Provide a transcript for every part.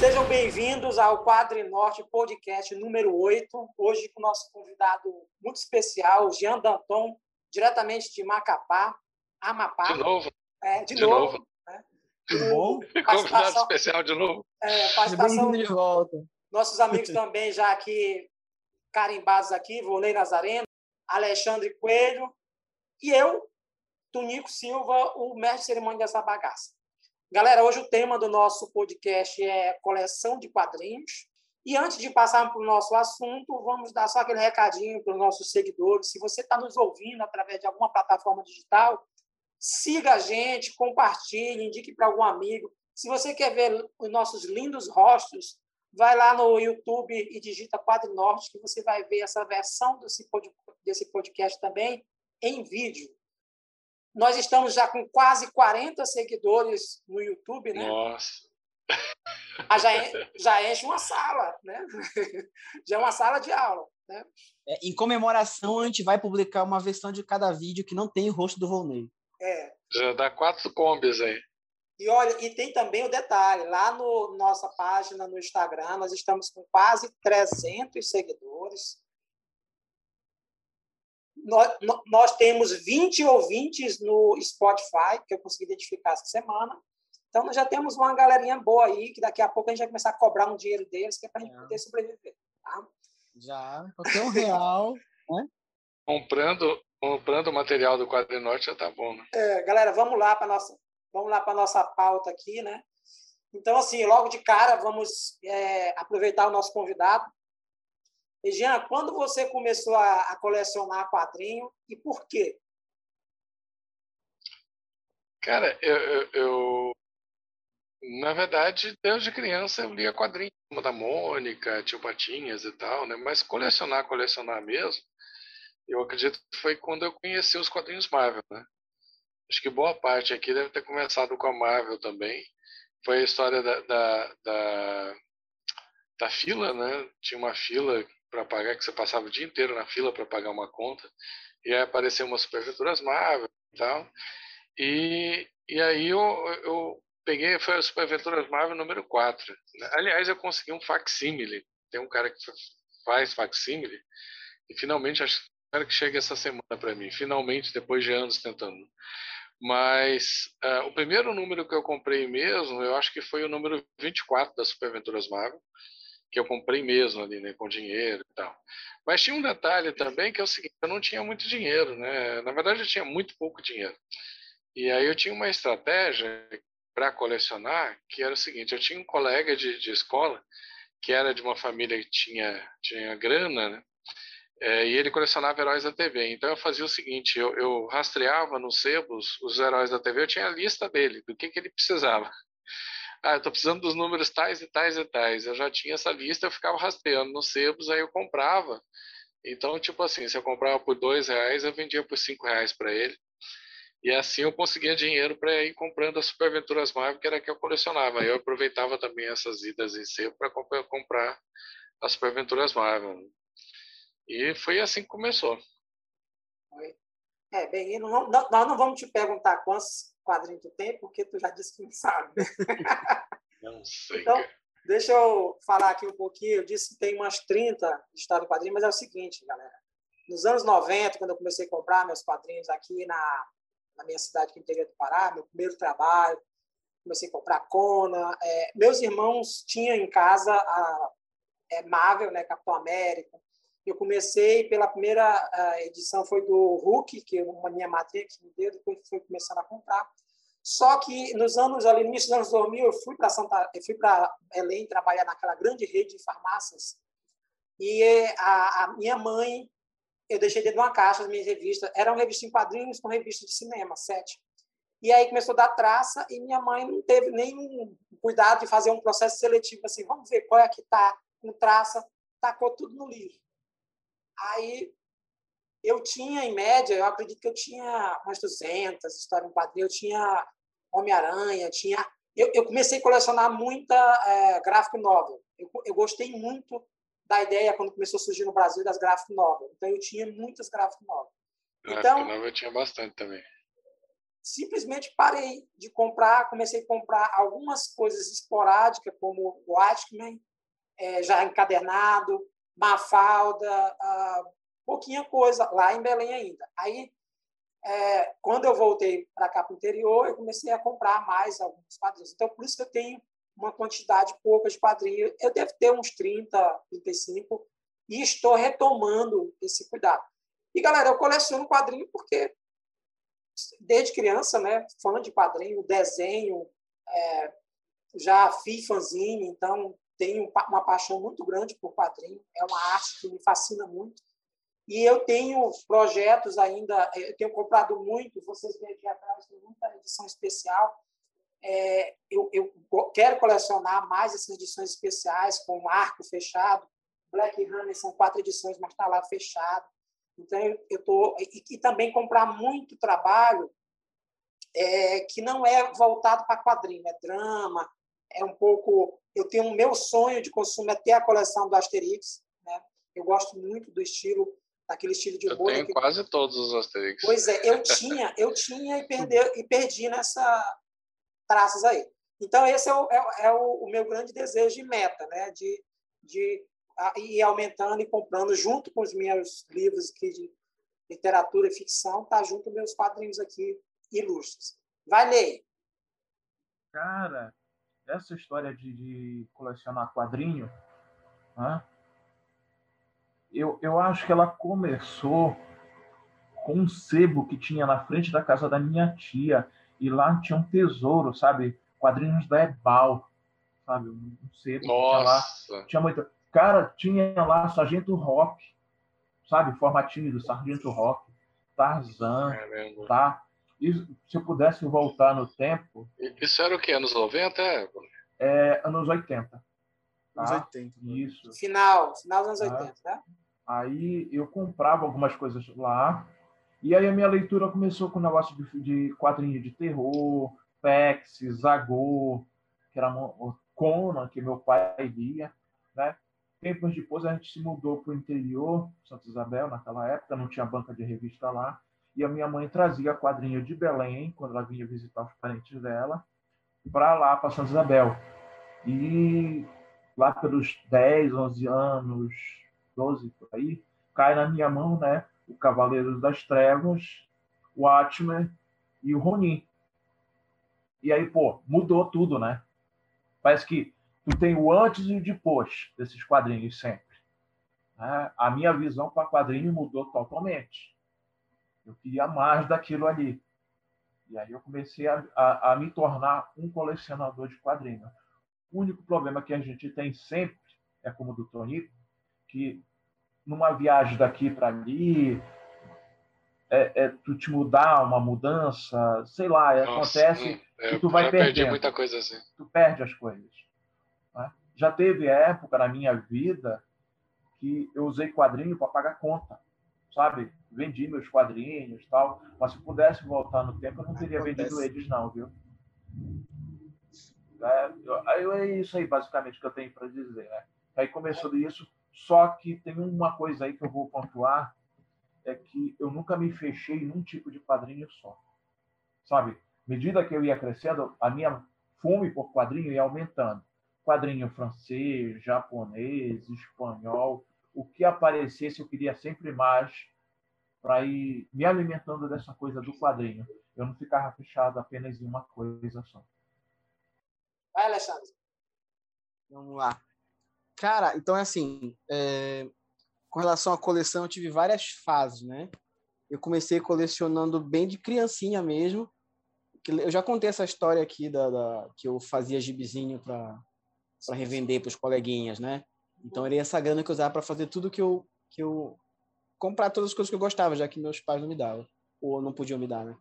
Sejam bem-vindos ao Quadre Norte Podcast número 8. Hoje com o nosso convidado muito especial, Jean Danton, diretamente de Macapá, Amapá. De novo. É, de, De novo. novo. né? Bom? Convidado especial de novo. é, participação Bem-vindo de volta. nossos amigos também já aqui carimbados aqui, Volney Nazareno, Alexandre Coelho e eu, Tunico Silva, o mestre de cerimônia dessa bagaça. Galera, hoje o tema do nosso podcast é coleção de quadrinhos. E antes de passar para o nosso assunto, vamos dar só aquele recadinho para os nossos seguidores. Se você está nos ouvindo através de alguma plataforma digital, siga a gente, compartilhe, indique para algum amigo. Se você quer ver os nossos lindos rostos, vai lá no YouTube e digita Quadro Norte, que você vai ver essa versão desse pod- desse podcast também em vídeo. Nós estamos já com quase 40 seguidores no YouTube, né? Nossa. Ah, já, já enche uma sala, né? Já é uma sala de aula, né? É, em comemoração, a gente vai publicar uma versão de cada vídeo que não tem o rosto do Volney. É. Já dá quatro combis aí. E olha, e tem também o detalhe, lá no nossa página no Instagram, nós estamos com quase 300 seguidores. Nós, nó- nós temos 20 ouvintes no Spotify, que eu consegui identificar essa semana. Então, nós já temos uma galerinha boa aí, que daqui a pouco a gente vai começar a cobrar um dinheiro deles, que é para a gente É. poder sobreviver. Tá? Já, qualquer um real. Comprando, comprando o material do Quadro Norte já tá bom, né? É, galera, vamos lá para nossa, vamos lá para nossa pauta aqui, né? Então, assim, logo de cara, vamos é, aproveitar o nosso convidado. E, Jean, quando você começou a, a colecionar quadrinho e por quê? Cara, eu, eu, eu- na verdade, desde criança eu lia quadrinhos, como da Mônica, Tio Patinhas e tal, né? Mas colecionar, colecionar mesmo, eu acredito que foi quando eu conheci os quadrinhos Marvel, né? Acho que boa parte aqui deve ter começado com a Marvel também. Foi a história da, da, da, da fila, né? Tinha uma fila para pagar, que você passava o dia inteiro na fila para pagar uma conta. E aí apareceu umas Superventuras Marvel e tal. E, e aí eu, eu peguei, foi a Superventuras Marvel número 4. né? Aliás, eu consegui um facsímile. Tem um cara que faz facsímile. E finalmente, acho espero que chegue essa semana para mim. Finalmente, depois de anos tentando. Mas ah, o primeiro número que eu comprei mesmo, eu acho que foi o número 24 das Superventuras Marvel, que eu comprei mesmo ali, né, com dinheiro e tal. Mas tinha um detalhe também que é o seguinte, eu não tinha muito dinheiro, né? Na verdade, eu tinha muito pouco dinheiro. E aí eu tinha uma estratégia para colecionar, que era o seguinte, eu tinha um colega de, de escola que era de uma família que tinha tinha grana, né? É, e ele colecionava heróis da TV. Então eu fazia o seguinte: eu, eu rastreava nos sebos os heróis da TV, eu tinha a lista dele, do que, que ele precisava. Ah, eu estou precisando dos números tais e tais e tais. Eu já tinha essa lista, eu ficava rastreando nos sebos, aí eu comprava. Então, tipo assim, se eu comprava por dois reais, eu vendia por cinco reais para ele. E assim eu conseguia dinheiro para ir comprando as Superventuras Marvel, que era que eu colecionava. Eu aproveitava também essas idas em sebo para comprar as Superventuras Marvel. E foi assim que começou. É, bem, não, não- nós não vamos te perguntar quantos quadrinhos tu tem, porque tu já disse que não sabe. Não sei. Então, deixa eu falar aqui um pouquinho. Eu disse que tem umas 30 de história de quadrinhos, mas é o seguinte, galera. Nos anos 90, quando eu comecei a comprar meus quadrinhos aqui na, na minha cidade, que é interior do Pará, meu primeiro trabalho, comecei a comprar Conan. É, meus irmãos tinham em casa a é, Marvel, né, Capitão América. Eu comecei pela primeira ah, edição foi do Hulk, que uma minha madrinha que me deu, depois fui começando a comprar. Só que nos anos ali, no início dos anos 2000, eu fui para Santa, eu fui para Belém trabalhar naquela grande rede de farmácias. E a, a minha mãe, eu deixei dentro de uma caixa as minhas revistas. Eram revistas em quadrinhos com revistas de cinema, sete. E aí começou a dar traça e minha mãe não teve nenhum cuidado de fazer um processo seletivo assim, vamos ver qual é que está com traça, tacou tudo no livro. Aí eu tinha, em média, eu acredito que eu tinha umas 200 histórias em quadrinho, eu tinha Homem-Aranha, tinha... Eu, eu, comecei a colecionar muita é, gráfico novel. Eu, eu, gostei muito da ideia, quando começou a surgir no Brasil, das gráfico novel. Então, eu tinha muitas gráfico novel. Então, novel eu tinha bastante também. simplesmente parei de comprar, comecei a comprar algumas coisas esporádicas, como o Watchmen, é, já encadernado, Mafalda, uh, pouquinha coisa, lá em Belém ainda. Aí, é, quando eu voltei para cá para o interior, eu comecei a comprar mais alguns quadrinhos. Então, por isso que eu tenho uma quantidade pouca de quadrinhos. Eu devo ter uns 30, 35, e estou retomando esse cuidado. E, galera, eu coleciono quadrinho porque, desde criança, né, fã de quadrinho, desenho, é, já fiz fanzine, então tenho uma paixão muito grande por quadrinho. É uma arte que me fascina muito. E eu tenho projetos ainda, eu tenho comprado muito, vocês veem aqui atrás, tem muita edição especial. É, eu, eu, quero colecionar mais essas edições especiais com arco fechado. Black Runner são quatro edições, mas está lá fechado. Então, eu tô e, e também comprar muito trabalho é, que não é voltado para quadrinho, é drama, é um pouco. Eu tenho o meu sonho de consumo é ter a coleção do Asterix. Né? Eu gosto muito do estilo, daquele estilo de humor. Eu tenho quase todos os Asterix. Pois é, eu tinha, eu tinha e, perdi, e perdi nessa traças aí. Então, esse é o, é, é o, o meu grande desejo de meta, né? de, de ir aumentando e comprando junto com os meus livros aqui de literatura e ficção, tá junto meus quadrinhos aqui ilustres. Vai, Ney. Cara, essa história de, de colecionar quadrinho, né? Eu, eu acho que ela começou com um sebo que tinha na frente da casa da minha tia, e lá tinha um tesouro, sabe? Quadrinhos da Ebal, sabe? Um sebo Nossa. tinha lá. Tinha muito. Cara, tinha lá Sargento Rock, sabe? Formatinho do Sargento Rock, Tarzan, Caramba. tá? E se eu pudesse voltar no tempo. Isso era o que? Anos 90? É, anos 80. Tá? Anos 80. Isso. Final, final dos anos tá? 80, né? Aí eu comprava algumas coisas lá. E aí a minha leitura começou com o negócio de, de quadrinho de terror, Pex, Zagor, que era Conan, que meu pai lia, né? Tempos depois a gente se mudou para o interior, Santa Isabel, naquela época, não tinha banca de revista lá, e a minha mãe trazia quadrinho de Belém, quando ela vinha visitar os parentes dela, para lá, para Santa Isabel. E lá pelos 10, 11 anos, 12 por aí, cai na minha mão, né, o Cavaleiro das Trevas, o Atman e o Ronin. E aí, pô, mudou tudo, né? Parece que tu tem o antes e o depois desses quadrinhos sempre. Né? A minha visão para quadrinho mudou totalmente. Eu queria mais daquilo ali. E aí eu comecei a, a, a me tornar um colecionador de quadrinhos. O único problema que a gente tem sempre é como do Tonico, que numa viagem daqui para ali, é, é, tu te mudar uma mudança, sei lá, Nossa, acontece hum, que tu vai perder. muita coisa assim. Tu perde as coisas. Né? Já teve época na minha vida que eu usei quadrinho para pagar conta, sabe? Vendi meus quadrinhos tal, mas se pudesse voltar no tempo, eu não teria Acontece. vendido eles não, viu? É, eu, é isso aí basicamente que eu tenho para dizer, né? Aí começou isso, só que tem uma coisa aí que eu vou pontuar, é que eu nunca me fechei num tipo de quadrinho só, sabe? Medida que eu ia crescendo, a minha fome por quadrinho ia aumentando quadrinho francês, japonês, espanhol, o que aparecesse eu queria sempre mais para ir me alimentando dessa coisa do quadrinho. Eu não ficava fechado apenas em uma coisa só. Vai, Alexandre. Vamos lá. Cara, então é assim, é... com relação à coleção, eu tive várias fases, né? Eu comecei colecionando bem de criancinha mesmo. Eu já contei essa história aqui da, da que eu fazia gibizinho para revender para os coleguinhas, né? Então era essa grana que eu usava para fazer tudo que eu que eu comprar todas as coisas que eu gostava, já que meus pais não me davam ou não podiam me dar, né?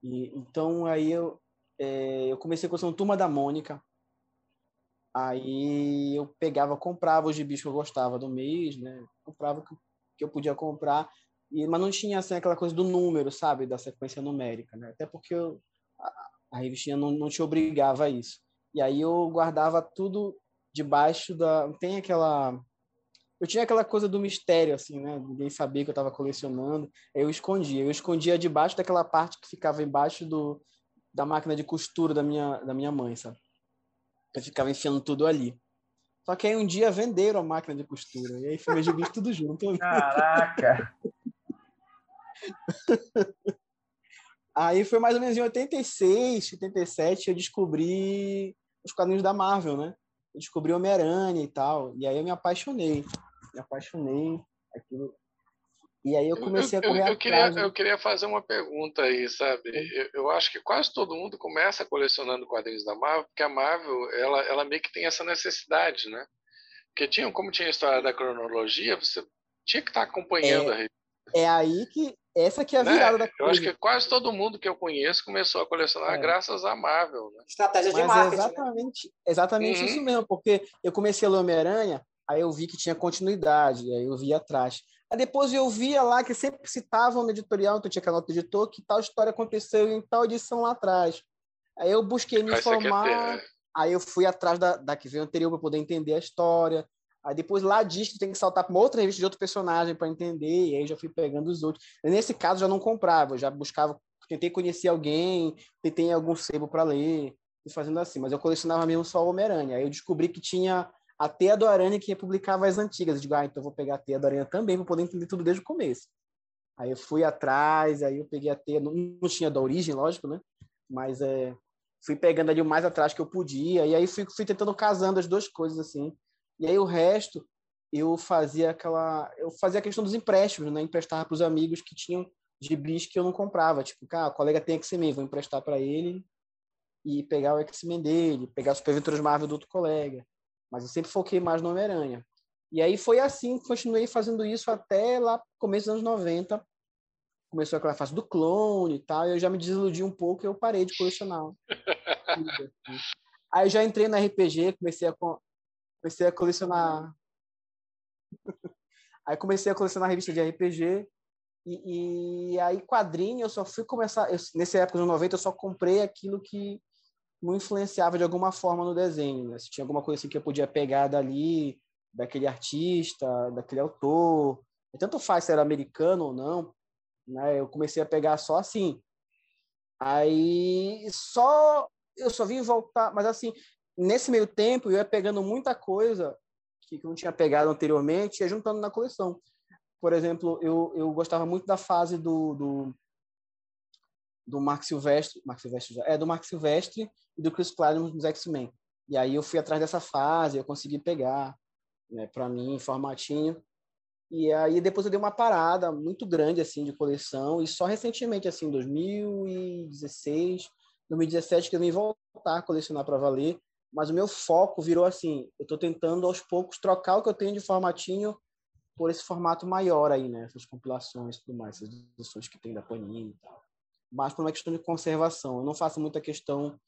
E, então aí eu é, eu comecei com a turma da Mônica. Aí eu pegava, comprava os gibis que eu gostava do mês, né? Comprava o que, eu podia comprar, e, mas não tinha assim, aquela coisa do número, sabe? Da sequência numérica, né? Até porque eu, a, a revistinha não, não te obrigava a isso. E aí eu guardava tudo debaixo da. Tem aquela eu tinha aquela coisa do mistério, assim, né? Ninguém sabia que eu estava colecionando. Eu escondia. Eu escondia debaixo daquela parte que ficava embaixo do, da máquina de costura da minha, da minha mãe, sabe? Eu ficava enfiando tudo ali. Só que aí um dia venderam a máquina de costura. E aí foi meus gibis tudo junto. Caraca! aí foi mais ou menos em 86, 87, eu descobri os quadrinhos da Marvel, né? Eu descobri Homem-Aranha e tal. E aí eu me apaixonei. Me apaixonei. Aquilo e aí eu comecei a correr eu, eu, atrás. Queria, né? eu queria fazer uma pergunta aí, sabe? Eu, eu, acho que quase todo mundo começa colecionando quadrinhos da Marvel, porque a Marvel, ela, ela meio que tem essa necessidade, né? Porque tinha, como tinha a história da cronologia, você tinha que estar acompanhando é, a revista. É aí que essa que é a né? virada né? da coisa. Eu acho que quase todo mundo que eu conheço começou a colecionar é. graças à Marvel, né? Estratégia de Mas marketing. É exatamente, né? exatamente uhum. isso mesmo, porque eu comecei a ler Homem-Aranha, aí eu vi que tinha continuidade, aí eu vi atrás. Aí depois eu via lá que sempre citavam no editorial, então tinha canal do editor, que tal história aconteceu em tal edição lá atrás. Aí eu busquei me informar, é. aí eu fui atrás da, da que veio anterior para poder entender a história. Aí depois lá diz que tem que saltar para uma outra revista de outro personagem para entender, e aí já fui pegando os outros. nesse caso já não comprava, eu já buscava, tentei conhecer alguém, tentei algum sebo para ler, e fazendo assim, mas eu colecionava mesmo só o Homem-Aranha. Aí eu descobri que tinha a Teia do Aranha que publicava as antigas. Eu digo, ah, então vou pegar a Teia do Aranha também para poder entender tudo desde o começo. Aí eu fui atrás, aí eu peguei a Teia, não, não tinha da origem, lógico, né? Mas é, fui pegando ali o mais atrás que eu podia, e aí fui, fui tentando casando as duas coisas assim. E aí o resto eu fazia aquela, eu fazia a questão dos empréstimos, né? Emprestava para os amigos que tinham gibis que eu não comprava, tipo, cara, o colega tem X-Men, vou emprestar para ele e pegar o X-Men dele, pegar as Superventuras Marvel do outro colega. Mas eu sempre foquei mais no Homem-Aranha. E aí foi assim, continuei fazendo isso até lá começo dos anos 90. Começou aquela fase do clone e tal, e eu já me desiludi um pouco e eu parei de colecionar. aí já entrei no RPG, comecei a, comecei a colecionar. aí comecei a colecionar revista de RPG. E, e aí, quadrinho, eu só fui começar. Eu, nessa época dos 90, eu só comprei aquilo que não influenciava de alguma forma no desenho. Né? Se tinha alguma coisa assim que eu podia pegar dali, daquele artista, daquele autor, tanto faz se era americano ou não, né? Eu comecei a pegar só assim. Aí só eu só vim voltar, mas assim, nesse meio tempo eu ia pegando muita coisa que eu não tinha pegado anteriormente e juntando na coleção. Por exemplo, eu, eu gostava muito da fase do, do do Mark Silvestre, Mark Silvestre já, é do Mark Silvestre e do Chris Claremont dos X-Men. E aí eu fui atrás dessa fase, eu consegui pegar, né, para mim, formatinho. E aí depois eu dei uma parada muito grande assim de coleção e só recentemente assim, 2016, 2017 que eu vim voltar a colecionar para valer, mas o meu foco virou assim, eu estou tentando aos poucos trocar o que eu tenho de formatinho por esse formato maior aí, né, essas compilações e tudo mais, essas edições que tem da Panini e tal mas por uma questão de conservação. Eu não faço muita questão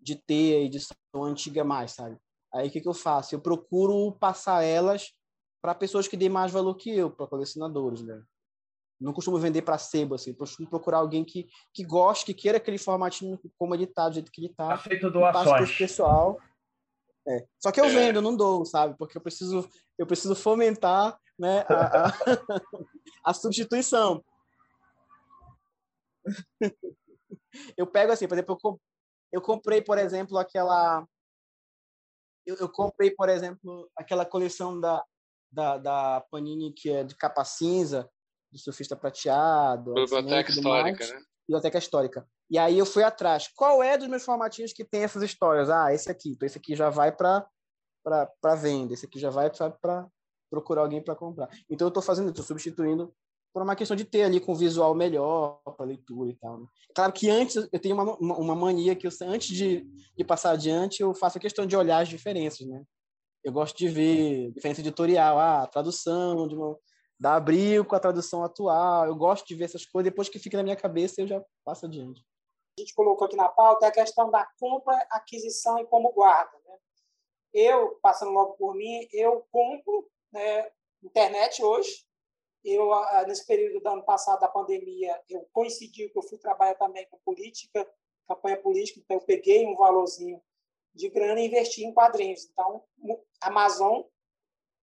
de ter a edição antiga mais, sabe? Aí o que, que eu faço? Eu procuro passar elas para pessoas que dêem mais valor que eu, para colecionadores, né? Não costumo vender para sebo, assim. Costumo procurar alguém que, que goste, que queira aquele formatinho como editado, do jeito que ele está. Aceito doações. Esse pessoal. É. Só que eu é. vendo, não dou, sabe? Porque eu preciso, eu preciso fomentar né, a, a, a substituição. Eu pego assim, por exemplo, eu, eu comprei, por exemplo, aquela. Eu, eu, comprei, por exemplo, aquela coleção da, da, da Panini que é de capa cinza, do surfista prateado. Biblioteca histórica, mais, né? Biblioteca histórica. E aí eu fui atrás. Qual é dos meus formatinhos que tem essas histórias? Ah, esse aqui. Então esse aqui já vai para para venda, esse aqui já vai para procurar alguém para comprar. Então eu estou fazendo, estou substituindo por uma questão de ter ali com visual melhor para leitura e tal. Né? Claro que antes eu tenho uma, uma mania que eu, antes de, de passar adiante eu faço a questão de olhar as diferenças, né? Eu gosto de ver diferença editorial, ah, a tradução de uma, da Abril com a tradução atual. Eu gosto de ver essas coisas. Depois que fica na minha cabeça, eu já passo adiante. A gente colocou aqui na pauta a questão da compra, aquisição e como guarda. Né? Eu, passando logo por mim, eu compro né, internet hoje, eu, nesse período do ano passado, da pandemia, eu coincidiu que eu fui trabalhar também com política, campanha política, então eu peguei um valorzinho de grana e investi em quadrinhos. Então, Amazon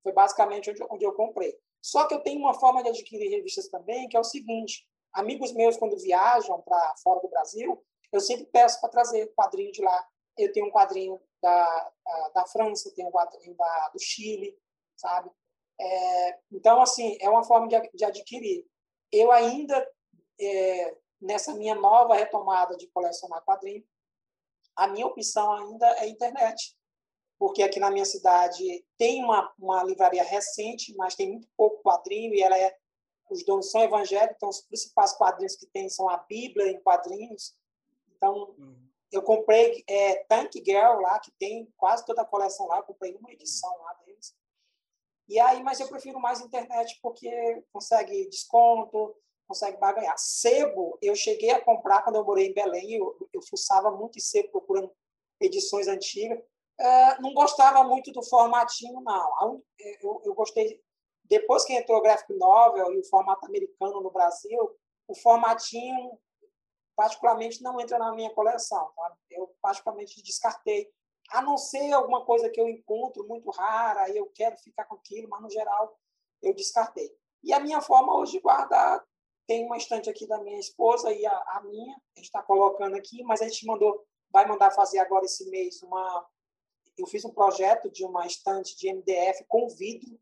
Foi basicamente onde, onde eu comprei. Só que eu tenho uma forma de adquirir revistas também, que é o seguinte: amigos meus, quando viajam para fora do Brasil, eu sempre peço para trazer quadrinho de lá. Eu tenho um quadrinho da, da, da França, tenho um quadrinho da, do Chile, sabe? É, então, assim, é uma forma de, de adquirir. Eu ainda, é, nessa minha nova retomada de colecionar quadrinho, a minha opção ainda é internet. Porque aqui na minha cidade tem uma, uma livraria recente, mas tem muito pouco quadrinho e ela é os donos são evangélicos, então os principais quadrinhos que tem são a Bíblia em quadrinhos. Então, uhum. eu comprei é, Tank Girl lá, que tem quase toda a coleção lá, eu comprei uma edição lá. E aí, mas eu prefiro mais internet porque consegue desconto, consegue barganhar. Sebo, eu cheguei a comprar quando eu morei em Belém, eu, eu fuçava muito em sebo procurando edições antigas. É, não gostava muito do formatinho, não. Eu, eu gostei. Depois que entrou o graphic novel e o formato americano no Brasil, o formatinho particularmente não entra na minha coleção. Tá? Eu particularmente descartei a não ser alguma coisa que eu encontro muito rara e eu quero ficar com aquilo, mas no geral eu descartei. E a minha forma hoje de guardar tem uma estante aqui da minha esposa e a, a minha, a gente está colocando aqui, mas a gente mandou, vai mandar fazer agora esse mês uma. Eu fiz um projeto de uma estante de MDF com vidro,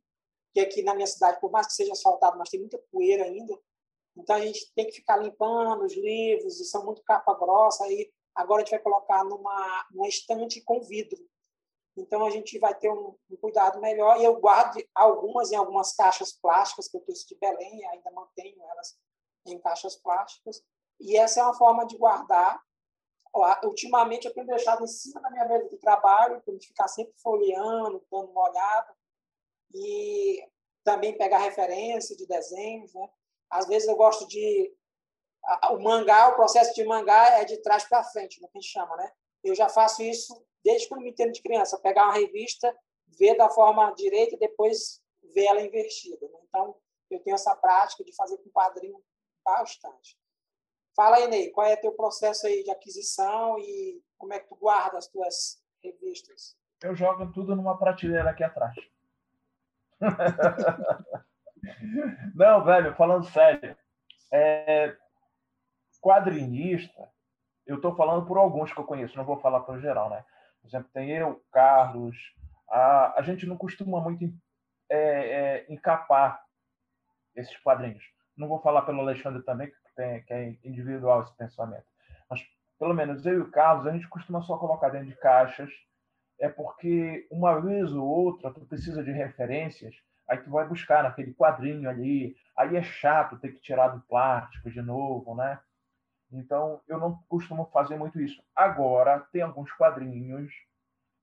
que aqui na minha cidade, por mais que seja asfaltado, mas tem muita poeira ainda. Então a gente tem que ficar limpando os livros, e são muito capa grossa, aí Agora a gente vai colocar numa, numa estante com vidro. Então a gente vai ter um, um, cuidado melhor. E eu guardo algumas em algumas caixas plásticas que eu trouxe de Belém, ainda mantenho elas em caixas plásticas. E essa é uma forma de guardar. Ultimamente eu tenho deixado em cima da minha mesa de trabalho, para ficar sempre folheando, dando uma olhada. E também pegar referência de desenhos. Né? Às vezes eu gosto de o mangá, o processo de mangá é de trás para frente, no que a gente chama, né? Eu já faço isso desde quando me entendo de criança, pegar uma revista, ver da forma direita e depois ver ela invertida. Né? Então, eu tenho essa prática de fazer com quadrinho bastante. Fala aí, Ney, qual é teu processo aí de aquisição e como é que tu guarda as tuas revistas? Eu jogo tudo numa prateleira aqui atrás. Não, velho, falando sério, é, quadrinista, eu estou falando por alguns que eu conheço, não vou falar para o geral, né? Por exemplo, tem eu, Carlos, a, a gente não costuma muito é, é, encapar esses quadrinhos. Não vou falar pelo Alexandre também, que, tem, que é individual esse pensamento. Mas, pelo menos eu e o Carlos, a gente costuma só colocar dentro de caixas, é porque uma vez ou outra tu precisa de referências, aí tu vai buscar naquele quadrinho ali, aí é chato ter que tirar do plástico de novo, né? Então, eu não costumo fazer muito isso. Agora, tem alguns quadrinhos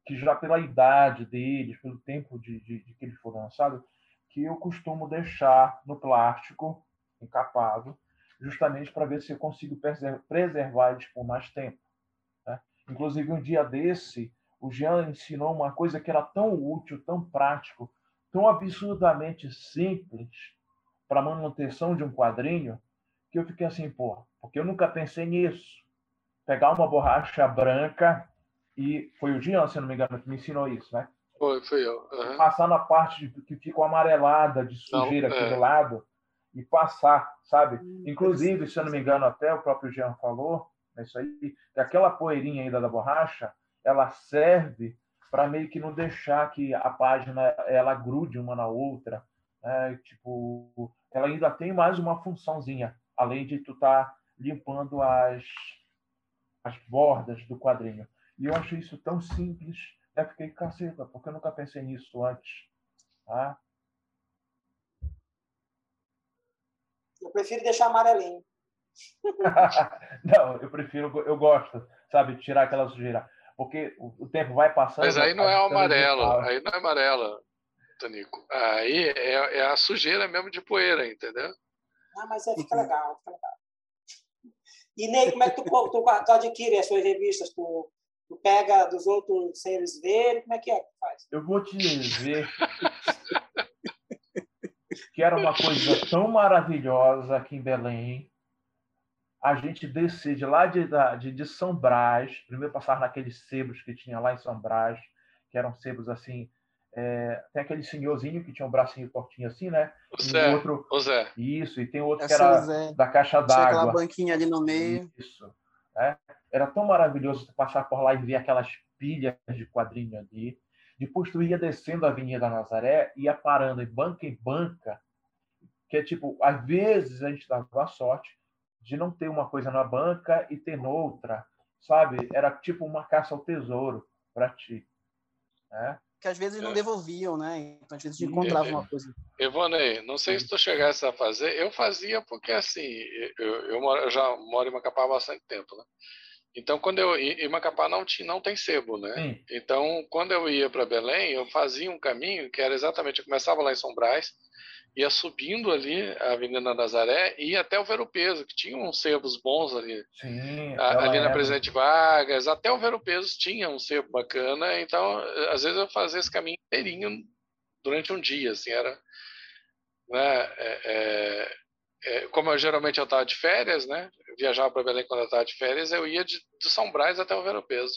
que já pela idade deles, pelo tempo de, de, de que eles foram lançados, que eu costumo deixar no plástico, encapado, justamente para ver se eu consigo preservar eles por mais tempo. Né? Inclusive, um dia desse, o Jean ensinou uma coisa que era tão útil, tão prático, tão absurdamente simples para manutenção de um quadrinho, que eu fiquei assim, pô, porque eu nunca pensei nisso. Pegar uma borracha branca e foi o Jean, se não me engano, que me ensinou isso, né? Foi, foi eu. Uhum. Passar na parte de, que ficou amarelada de sujeira não, aqui é. do lado e passar, sabe? Hum, Inclusive, se eu não me engano, até o próprio Jean falou, é isso aí, que aquela poeirinha ainda da borracha, ela serve para meio que não deixar que a página ela grude uma na outra, né? tipo, ela ainda tem mais uma funçãozinha além de tu estar tá limpando as, as bordas do quadrinho. E eu achei isso tão simples, eu fiquei caceta, porque eu nunca pensei nisso antes. Tá? Eu prefiro deixar amarelinho. não, eu prefiro, eu gosto, sabe, tirar aquela sujeira. Porque o, o tempo vai passando. Mas aí não é amarelo, aí não é amarela, Tonico. Aí é, é a sujeira mesmo de poeira, entendeu? Ah, mas é, fica legal, fica legal. E, Ney, como é que tu, tu, tu, adquire as suas revistas? Tu, tu pega dos outros sem eles verem? Como é que é que faz? Eu vou te dizer que era uma coisa tão maravilhosa aqui em Belém. A gente descer de lá de, de, de São Brás, primeiro passar naqueles sebos que tinha lá em São Brás, que eram sebos assim, É, tem aquele senhorzinho que tinha um bracinho tortinho assim, né? O Zé. E outro, O Zé. isso, e tem outro É que era seu Zé. da caixa Tinha aquela d'água. banquinha ali no meio. Isso. né? Era tão maravilhoso passar por lá e ver aquelas pilhas de quadrinho ali. Depois tu ia descendo a Avenida Nazaré, ia parando em banca em banca, que é tipo, às vezes a gente dava a sorte de não ter uma coisa na banca e ter noutra, sabe? Era tipo uma caça ao tesouro para ti. Né? Que às vezes não É. devolviam, né? Então, às vezes a gente Sim. encontrava uma coisa. Ivone, não sei se tu chegasse a fazer, eu fazia porque assim, eu, eu, moro- eu já moro em Macapá há bastante tempo, né? Então, quando eu e e Macapá não tinha, não tem sebo, né? Sim. Então, quando eu ia para Belém, eu fazia um caminho que era exatamente, eu começava lá em São Brás, ia subindo ali a Avenida Nazaré e ia até o Vero Peso, que tinha uns sebos bons ali, Sim. a- ali na. Presidente Vargas, até o Vero Peso tinha um sebo bacana, então às vezes eu fazia esse caminho inteirinho durante um dia, assim, era, né, é, é, é, como eu, geralmente eu estava de férias, né, viajava para Belém quando eu estava de férias, eu ia de, de São Brás até o Vero Peso,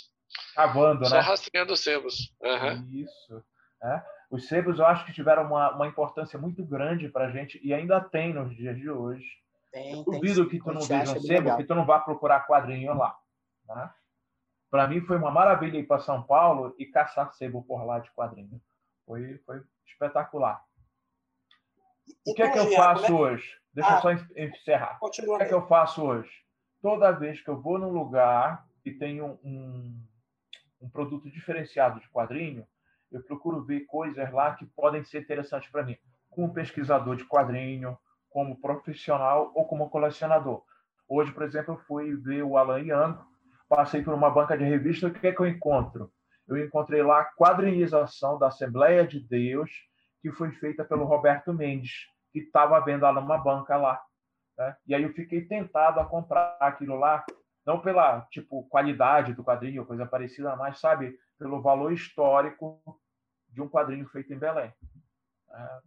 Cavando, só né? rastreando os sebos. Aham. Isso. né? Os sebos eu acho que tiveram uma, uma importância muito grande para a gente e ainda tem nos dias de hoje. Tem, tem. Duvido que tu não veja um sebo, legal. que tu não vá procurar quadrinho lá. Né? Para mim foi uma maravilha ir para São Paulo e caçar sebo por lá de quadrinho. Foi, foi espetacular. O que é que eu faço como hoje? Deixa Ah. eu só en- encerrar. O que é que eu faço hoje? Toda vez que eu vou num lugar e tem um, um, um produto diferenciado de quadrinho, eu procuro ver coisas lá que podem ser interessantes para mim, como pesquisador de quadrinho, como profissional ou como colecionador. Hoje, por exemplo, eu fui ver o Alan Young, passei por uma banca de revista, o que é que eu encontro? Eu encontrei lá a quadrinização da Assembleia de Deus, que foi feita pelo Roberto Mendes, que estava vendo lá numa banca lá. né? E aí eu fiquei tentado a comprar aquilo lá, não pela tipo qualidade do quadrinho ou coisa parecida, mas sabe pelo valor histórico de um quadrinho feito em Belém. É,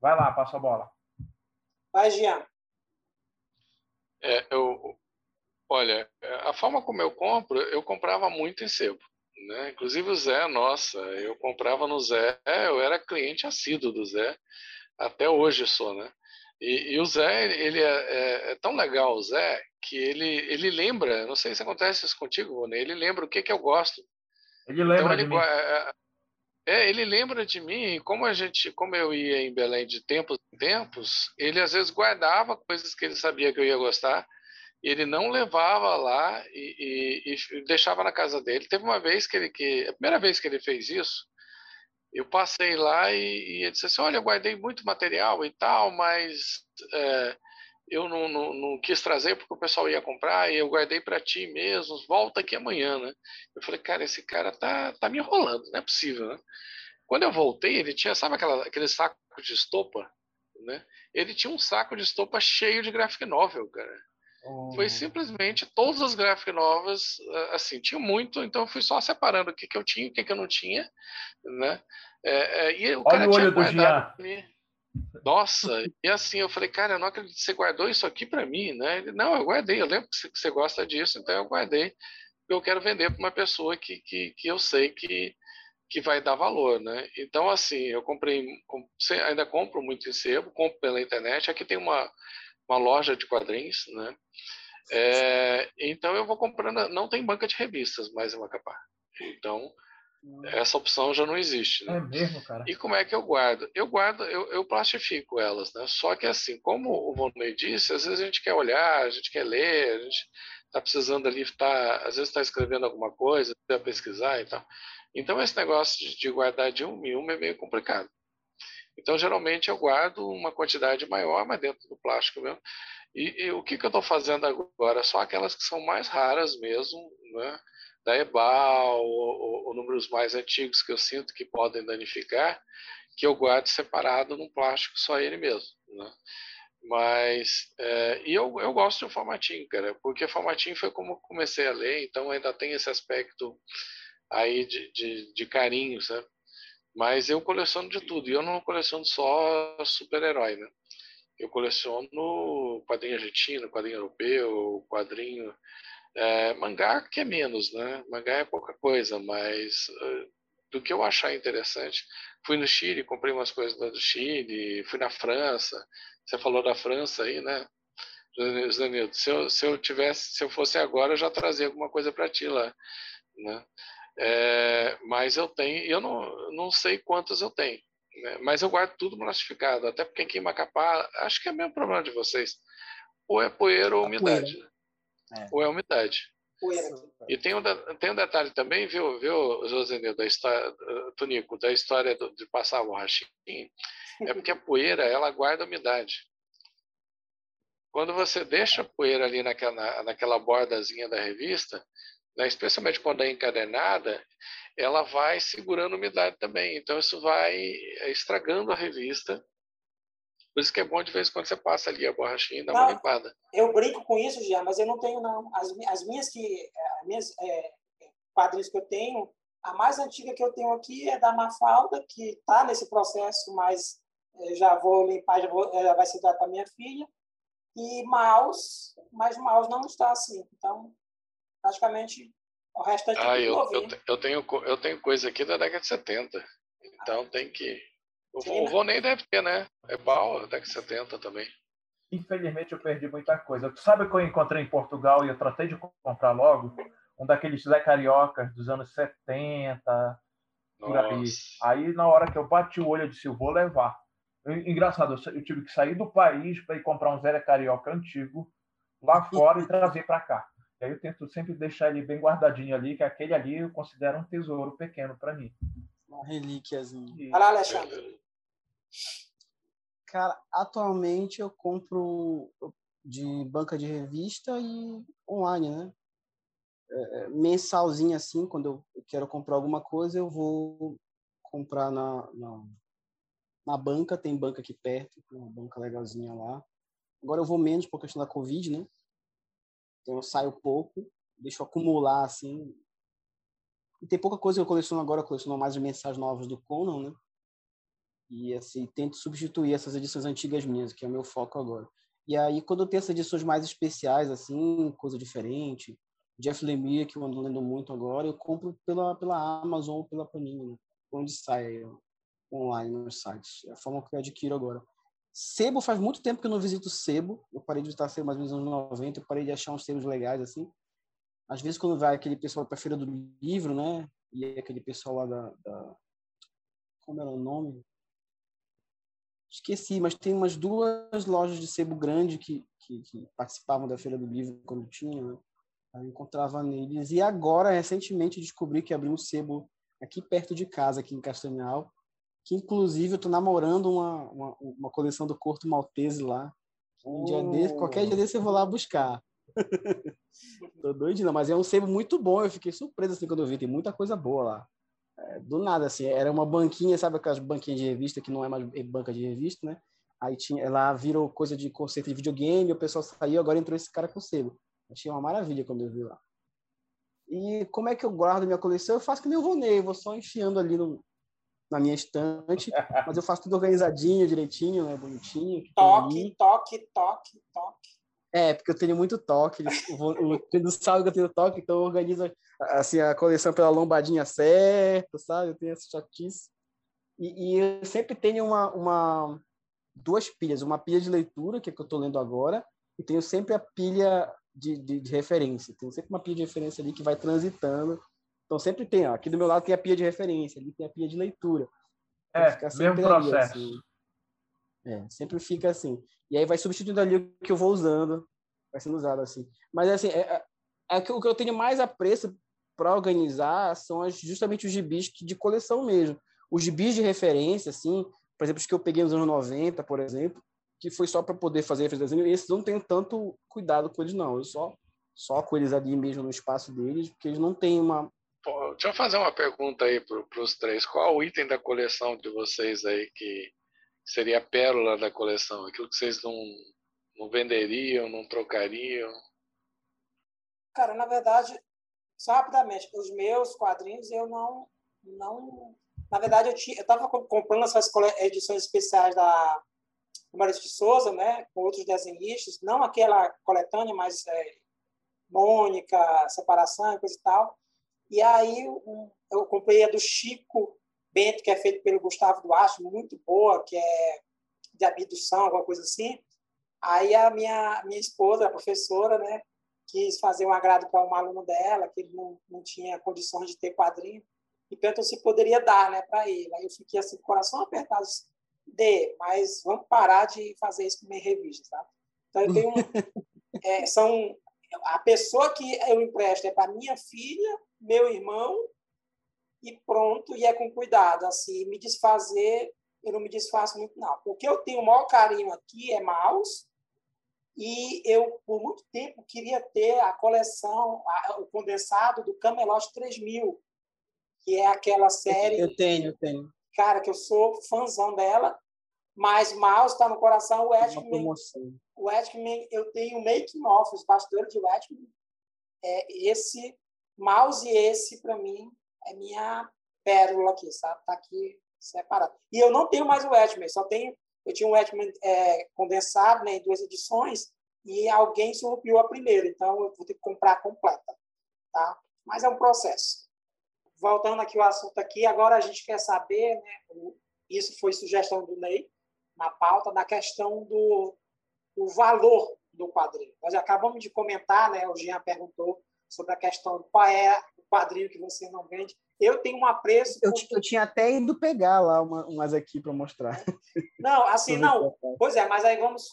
Vai lá, passa a bola. Vai, Jean. É, eu, olha, a forma como eu compro, eu comprava muito em sebo. Né? Inclusive o Zé, nossa, eu comprava no Zé, eu era cliente assíduo do Zé, até hoje sou, né? E, e o Zé, ele é, é- é tão legal, o Zé, que ele, ele lembra, não sei se acontece isso contigo, Rony, ele lembra o que, que eu gosto. Ele lembra Então de ele, mim. gua- é, é, ele lembra de mim, e como a gente, como eu ia em Belém de tempos em tempos, ele às vezes guardava coisas que ele sabia que eu ia gostar, ele não levava lá e, e- e deixava na casa dele. Teve uma vez que ele, que a primeira vez que ele fez isso, eu passei lá e, e ele disse assim, olha, eu guardei muito material e tal, mas é, eu não, não, não quis trazer porque o pessoal ia comprar e eu guardei para ti mesmo, volta aqui amanhã, né? Eu falei, cara, esse cara tá, tá me enrolando, não é possível, né? Quando eu voltei, ele tinha, sabe aquela, aquele saco de estopa, né? Ele tinha um saco de estopa cheio de graphic novel, cara. Foi simplesmente todas as graphic novels, ah, assim, tinha muito, então eu fui só separando o que, que eu tinha e o que, que eu não tinha, né? É, é, e o Olha cara o tinha olho do guardado. Nossa, e assim, eu falei, cara, eu não acredito que você guardou isso aqui para mim, né? Ele, não, eu guardei, eu lembro que você, gosta disso, então eu guardei, eu quero vender para uma pessoa que, que, que eu sei que, que vai dar valor, né? Então, assim, eu comprei, ainda compro muito em sebo, compro pela internet, aqui tem uma, uma loja de quadrinhos, né? É, então eu vou comprando, não tem banca de revistas mais em Macapá. Então, essa opção já não existe, né? É mesmo, cara. E como é que eu guardo? Eu guardo, eu, eu plastifico elas, né? Só que assim, como o Vonley disse, às vezes a gente quer olhar, a gente quer ler, a gente está precisando ali, tá, às vezes está escrevendo alguma coisa, precisa pesquisar e tal. Então esse negócio de, de guardar de um em um é meio complicado. Então geralmente eu guardo uma quantidade maior, mas dentro do plástico mesmo. E, e o que, que eu estou fazendo agora? Só aquelas que são mais raras mesmo, né? Da EBAL, ou, ou, ou números mais antigos que eu sinto que podem danificar, que eu guardo separado num plástico só ele mesmo. Né? Mas, é, e eu, eu gosto de formatinho, cara, porque formatinho foi como comecei a ler, então ainda tem esse aspecto aí de, de, de carinho, sabe? Mas eu coleciono de tudo, e eu não coleciono só super-herói, né? Eu coleciono quadrinho argentino, quadrinho europeu, quadrinho é, mangá que é menos, né? Mangá é pouca coisa, mas uh, do que eu achar interessante. Fui no Chile, comprei umas coisas do Chile, fui na França. Você falou da França aí, né? Zanildo, se eu, se eu tivesse, se eu fosse agora, eu já trazia alguma coisa para ti lá, né? É, mas eu tenho, eu não, não sei quantas eu tenho, né? mas eu guardo tudo plastificado, até porque aqui em Macapá, acho que é o mesmo problema de vocês, ou é poeira ou umidade, poeira. Né? É. ou é umidade. Poeira. E tem um, tem um detalhe também, viu, viu Josenil, da história, Tonico, da história do, de passar a borrachinha, é porque a poeira, ela guarda umidade. Quando você deixa a poeira ali naquela, naquela bordazinha da revista, né, especialmente quando é encadenada, ela vai segurando umidade também. Então, isso vai estragando a revista. Por isso que é bom de vez em quando você passa ali a borrachinha e dá não, uma limpada. Eu brinco com isso, já, mas eu não tenho, não. As, as minhas que. As minhas é, quadrinhos que eu tenho, a mais antiga que eu tenho aqui é da Mafalda, que está nesse processo, mas é, já vou limpar, já, vou, já vai ser dado para minha filha. E Maus, mas Maus não está assim. Então, praticamente o restante ah, eu, eu, eu, tenho eu tenho coisa aqui da década de 70. Então ah. tem que. O, o Vonei deve ter, né? É bom, década de 70 também. Infelizmente eu perdi muita coisa. Tu sabe que eu encontrei em Portugal e eu tratei de comprar logo? Um daqueles Zé Cariocas dos anos 70, por aí. Aí na hora que eu bati o olho, eu disse, eu vou levar. Engraçado, eu tive que sair do país para ir comprar um Zé Carioca antigo lá fora e trazer para cá. E aí eu tento sempre deixar ele bem guardadinho ali, que aquele ali eu considero um tesouro pequeno para mim. Uma relíquiazinha. Olha lá, Alexandre. Cara, atualmente eu compro de banca de revista e online, né? É, é mensalzinho assim, quando eu quero comprar alguma coisa, eu vou comprar na, na, na banca, tem banca aqui perto, uma banca legalzinha lá. Agora eu vou menos por questão da Covid, né? Então eu saio pouco, deixo acumular assim. E tem pouca coisa que eu coleciono agora, eu coleciono mais as mensagens novas do Conan, né? E assim, tento substituir essas edições antigas minhas, que é o meu foco agora. E aí, quando eu tenho essas edições mais especiais, assim, coisa diferente, Jeff Lemire, que eu ando lendo muito agora, eu compro pela, pela Amazon ou pela Panini, né? onde sai online nos sites. É a forma que eu adquiro agora. Sebo, faz muito tempo que eu não visito sebo. Eu parei de visitar sebo mais ou menos nos anos 90. Eu parei de achar uns sebos legais, assim. Às vezes, quando vai aquele pessoal para a Feira do Livro, né? E é aquele pessoal lá da, da... Como era o nome? Esqueci, mas tem umas duas lojas de sebo grande que, que, que participavam da Feira do Livro quando tinha, né? Eu encontrava neles. E agora, recentemente, descobri que abriu um sebo aqui perto de casa, aqui em Castanhal, que inclusive eu tô namorando uma, uma, uma coleção do Corto Maltese lá. Um dia desse, qualquer dia desse eu vou lá buscar. tô doidinho, mas é um sebo muito bom. Eu fiquei surpreso assim quando eu vi, tem muita coisa boa lá. É, do nada, assim, era uma banquinha, sabe aquelas banquinhas de revista que não é mais banca de revista, né? Aí tinha, ela virou coisa de conceito de videogame, o pessoal saiu, agora entrou esse cara com sebo. Achei uma maravilha quando eu vi lá. E como é que eu guardo minha coleção? Eu faço que nem o Vonei, vou só enfiando ali no, na minha estante, mas eu faço tudo organizadinho, direitinho, né, bonitinho. Toque, toque, toque, toque. É, porque eu tenho muito toque, quando sabe que eu tenho toque, então eu organizo assim, a coleção pela lombadinha certa, sabe? Eu tenho essa chatice. E, e, eu sempre tenho uma, uma, duas pilhas, uma pilha de leitura, que é que eu estou lendo agora, e tenho sempre a pilha de, de, de referência. Tenho sempre uma pilha de referência ali que vai transitando então sempre tem, ó, aqui do meu lado tem a pia de referência, ali tem a pia de leitura. Então, é, mesmo processo. assim. É, sempre fica assim. E aí vai substituindo ali o que eu vou usando, vai sendo usado assim. Mas assim, é, é, é o que eu tenho mais apreço para organizar são justamente os gibis de coleção mesmo. Os gibis de referência, assim, por exemplo, os que eu peguei nos anos 90, por exemplo, que foi só para poder fazer referência, esses não tenho tanto cuidado com eles, não. Eu só, só com eles ali mesmo no espaço deles, porque eles não têm uma, deixa eu fazer uma pergunta aí para os três. Qual o item da coleção de vocês aí que seria a pérola da coleção? Aquilo que vocês não, não venderiam, não trocariam? Cara, na verdade, só rapidamente, os meus quadrinhos eu não. não na verdade, eu estava comprando essas edições especiais da Maurício de Souza, né, com outros desenhistas, não aquela coletânea, mas é, Mônica, Separação e coisa e tal. E aí eu comprei a do Chico Bento, que é feito pelo Gustavo Duarte, muito boa, que é de abdução, alguma coisa assim. Aí a minha, minha esposa, a professora, né, quis fazer um agrado para um aluno dela, que ele não, não tinha condições de ter quadrinho, e perguntou se poderia dar né, para ele. Aí eu fiquei assim, coração apertado, dê, mas vamos parar de fazer isso com minha revista, tá? Então eu tenho é, são a pessoa que eu empresto é para minha filha, meu irmão e pronto, e é com cuidado, assim, me desfazer, eu não me desfaço muito não. O que eu tenho o maior carinho aqui é mouse, e eu, por muito tempo, queria ter a coleção, a, o condensado do Camelot 3000, que é aquela série... Eu tenho, eu tenho. Cara, que eu sou fãzão dela, mas mouse está no coração, o Edmund... O Edmund, eu tenho making off, os bastidores de Edmund. É, esse mouse esse, para mim, é minha pérola aqui, sabe? Tá aqui separado. E eu não tenho mais o Edmund, só tenho eu tinha um Edmund é, condensado né, em duas edições e alguém surrupiou a primeira, então eu vou ter que comprar completa. Tá? Mas é um processo. Voltando aqui ao assunto aqui, agora a gente quer saber, né, isso foi sugestão do Ney, na pauta, da questão do, do valor do quadrinho. Nós acabamos de comentar, né, o Jean perguntou sobre a questão qual é o quadrinho que você não vende. Eu tenho um apreço. Eu, eu tinha até ido pegar lá uma, umas aqui para mostrar. Não, assim, não. Pois é, mas aí vamos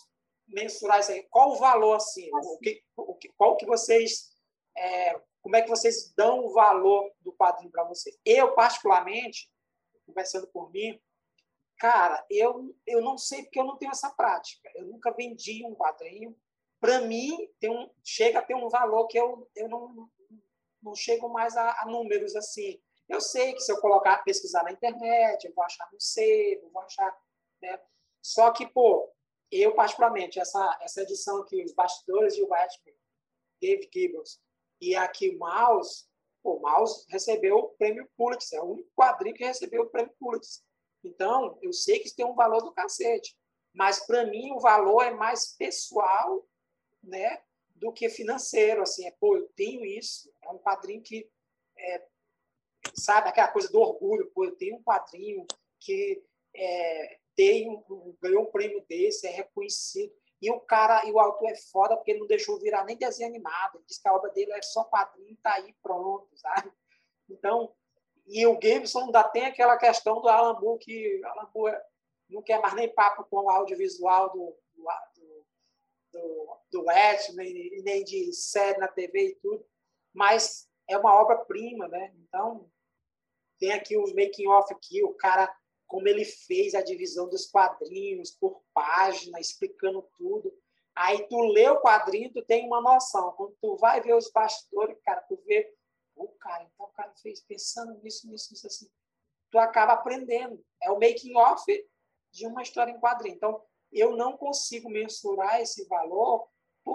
mensurar isso aí. Qual o valor, assim? O que, o que, qual que vocês. É, como é que vocês dão o valor do quadrinho para vocês? Eu, particularmente, conversando por mim, cara, eu, eu não sei porque eu não tenho essa prática. Eu nunca vendi um quadrinho. Para mim, tem um, chega a ter um valor que eu, eu não, não chego mais a, a números assim. Eu sei que se eu colocar, pesquisar na internet, eu vou achar no sebo, vou achar. Né? Só que, pô, eu, particularmente, essa, essa edição aqui, Os Bastidores de Watchmen, David Gibbons, e aqui o Mouse, o Mouse recebeu o prêmio Pulitzer, é o único quadrinho que recebeu o prêmio Pulitzer. Então, eu sei que isso tem um valor do cacete, mas para mim o valor é mais pessoal, né, do que financeiro, assim, é, pô, eu tenho isso, é um quadrinho que é, sabe, aquela coisa do orgulho, pô, eu tenho um quadrinho que é, tem um, ganhou um prêmio desse, é reconhecido. E o cara, e o autor é foda porque ele não deixou virar nem desenho animado. Ele que a obra dele é só quadrinho, tá aí pronto, sabe? Então, e o Gibson ainda tem aquela questão do Alan Moore, que Alan Moore não quer mais nem papo com o audiovisual do, do, do, do Watchmen, nem de série na TV e tudo, mas é uma obra-prima, né? Então, tem aqui os making off aqui, o cara como ele fez a divisão dos quadrinhos por página, explicando tudo. Aí tu lê o quadrinho, tu tem uma noção. Quando tu vai ver os bastidores, cara, tu vê, o cara, então o cara fez pensando nisso, nisso, nisso assim. Tu acaba aprendendo. É o making off de uma história em quadrinho. Então, eu não consigo mensurar esse valor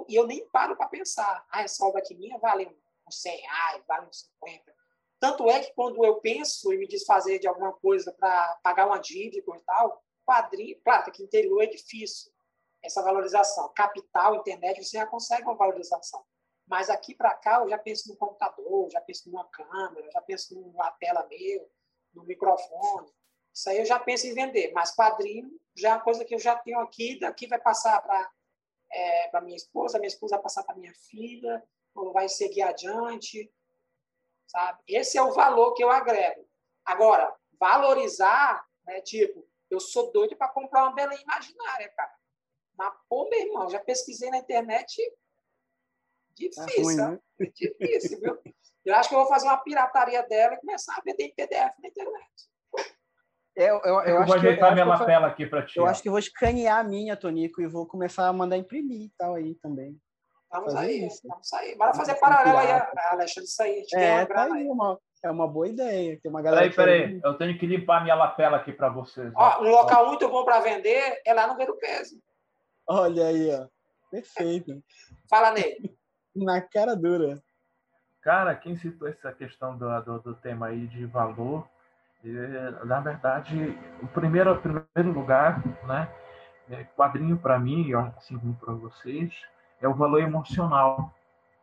e eu nem paro para pensar. Ah, essa obra aqui minha vale uns 100 reais, vale uns 50. Tanto é que quando eu penso em me desfazer de alguma coisa para pagar uma dívida e tal, quadrinho, claro que interior é difícil essa valorização. Capital, internet, você já consegue uma valorização. Mas aqui para cá eu já penso no computador, já penso numa câmera, já penso numa tela meu, no microfone. Isso aí eu já penso em vender. Mas quadrinho já é uma coisa que eu já tenho aqui, daqui vai passar para é, para minha esposa, minha esposa vai passar para minha filha, ou vai seguir adiante sabe? Esse é o valor que eu agrego. Agora, valorizar, né, tipo, eu sou doido para comprar uma Belém imaginária, cara. Mas, pô, meu irmão, já pesquisei na internet, difícil, é ruim, né? difícil, viu? Eu acho que eu vou fazer uma pirataria dela e começar a vender em PDF na internet. Eu, eu, eu, eu acho vou ajeitar minha eu lapela aqui para ti. Eu acho que eu vou escanear a minha, Tonico, e vou começar a mandar imprimir e tal aí também. Vamos aí, isso. vamos aí. Bora fazer paralelo aí, Alexandre, isso aí. É, tá aí, uma, é uma boa ideia. Tem uma galera peraí, peraí. Eu tenho que limpar minha lapela aqui para vocês. Ó, um local muito bom para vender é lá no Ver o Peso. Olha aí, ó. Perfeito. Fala, Ney. Na cara dura. Cara, quem citou essa questão do, do, do tema aí de valor, na verdade, o primeiro, primeiro lugar, né, é quadrinho para mim, assim como para vocês, é o valor emocional,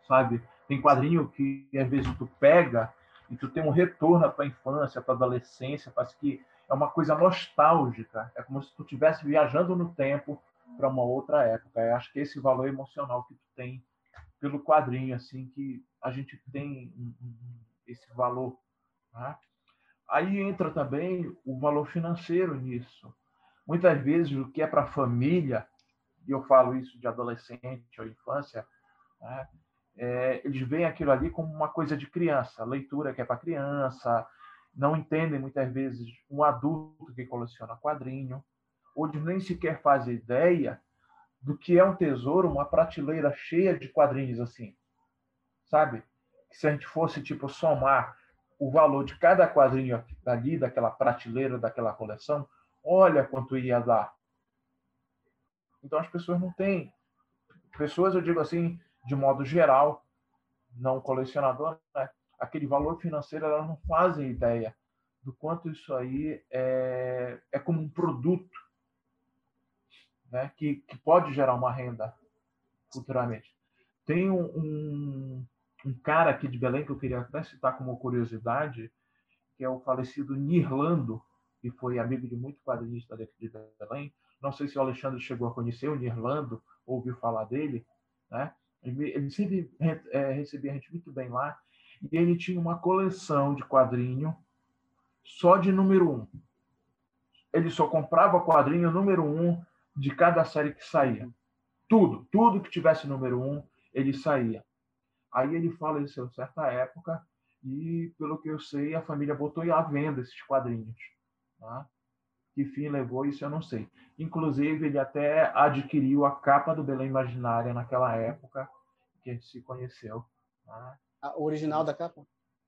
sabe? Tem quadrinho que às vezes tu pega, e tu tem um retorno à tua infância, à tua adolescência, parece que é uma coisa nostálgica, é como se tu estivesse viajando no tempo para uma outra época. Eu acho que esse valor emocional que tu tem pelo quadrinho, assim, que a gente tem esse valor. Tá? Aí entra também o valor financeiro nisso. Muitas vezes o que é para a família, e eu falo isso de adolescente ou infância, né? é, eles veem aquilo ali como uma coisa de criança, leitura que é para criança, não entendem muitas vezes um adulto que coleciona quadrinho, ou nem sequer fazem ideia do que é um tesouro, uma prateleira cheia de quadrinhos assim, sabe? Se a gente fosse tipo somar o valor de cada quadrinho ali daquela prateleira, daquela coleção, olha quanto ia dar. Então as pessoas não têm, pessoas eu digo assim, de modo geral, não colecionador, né? aquele valor financeiro, elas não fazem ideia do quanto isso aí é, é como um produto né? que, que pode gerar uma renda futuramente. Tem um, um, um, cara aqui de Belém que eu queria até citar como curiosidade, que é o falecido Nirlando, que foi amigo de muito quadrinista daqui de Belém. Não sei se o Alexandre chegou a conhecer o Nirlando, ouviu falar dele, né? Ele sempre é, recebia a gente muito bem lá. E ele tinha uma coleção de quadrinho só de número um. Ele só comprava quadrinho número um de cada série que saía. Tudo, tudo que tivesse número um, ele saía. Aí ele fala isso em certa época e, pelo que eu sei, a família botou à venda esses quadrinhos. Tá? Que fim levou, isso eu não sei. Inclusive, ele até adquiriu a capa do Belém Imaginária naquela época que a gente se conheceu. Tá? A original da capa?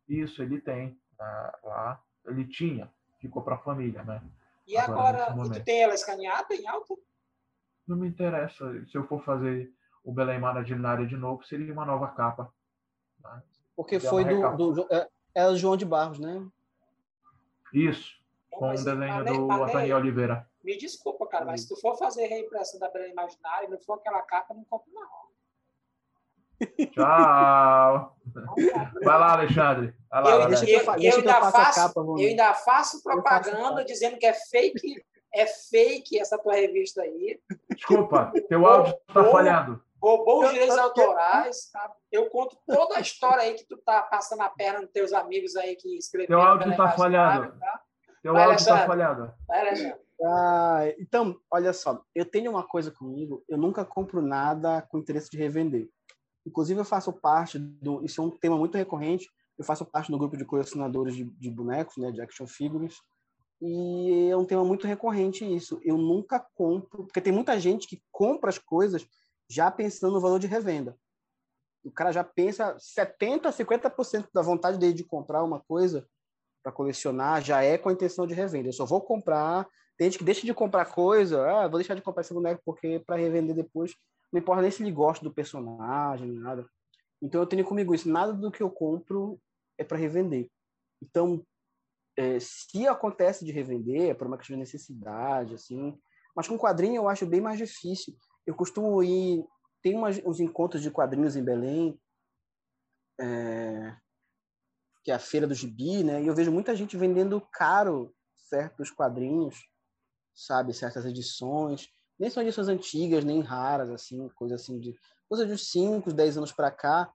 Isso, ele tem tá? lá. Ele tinha, ficou para a família, né? E agora, agora tu tem ela escaneada em alta? Não me interessa. Se eu for fazer o Belém Imaginária de novo, seria uma nova capa. Porque foi do, do, é, é o João de Barros, né? Isso, com o desenho do Antônio Oliveira. Me desculpa, cara, mas se tu for fazer reimpressão da Belém Imaginária e não for aquela capa, não compro não. Tchau. Vai lá, Alexandre. Vai lá, eu, eu, eu, eu, ainda faço, capa, eu ainda faço propaganda dizendo que é fake, é fake essa tua revista aí. Desculpa, teu áudio está falhando. Roubou os direitos autorais. Tá? Eu conto toda a história aí que tu tá passando a perna nos teus amigos aí que escreveram. Teu áudio está falhando. Tá? Teu Vai, áudio está falhado. Vai, Alexandre. Ah, então, olha só, eu tenho uma coisa comigo, eu nunca compro nada com interesse de revender. Inclusive, eu faço parte do. Isso é um tema muito recorrente. Eu faço parte do grupo de colecionadores de, de bonecos, né, de action figures. E é um tema muito recorrente isso. Eu nunca compro, porque tem muita gente que compra as coisas já pensando no valor de revenda. O cara já pensa 70, 50% da vontade dele de comprar uma coisa para colecionar já é com a intenção de revenda. Eu só vou comprar. Tem gente que deixa de comprar coisa, ah, vou deixar de comprar esse boneco porque para revender depois. Não importa nem se ele gosta do personagem, nada. Então eu tenho comigo isso. Nada do que eu compro é para revender. Então, é, se acontece de revender, é por uma questão de necessidade, assim. Mas com quadrinho eu acho bem mais difícil. Eu costumo ir. Tem umas, uns encontros de quadrinhos em Belém, é, que é a Feira do Gibi, né? E eu vejo muita gente vendendo caro certos quadrinhos, sabe? Certas edições nem são edições antigas, nem raras, assim, coisa assim de coisa de 5, 10 anos para cá,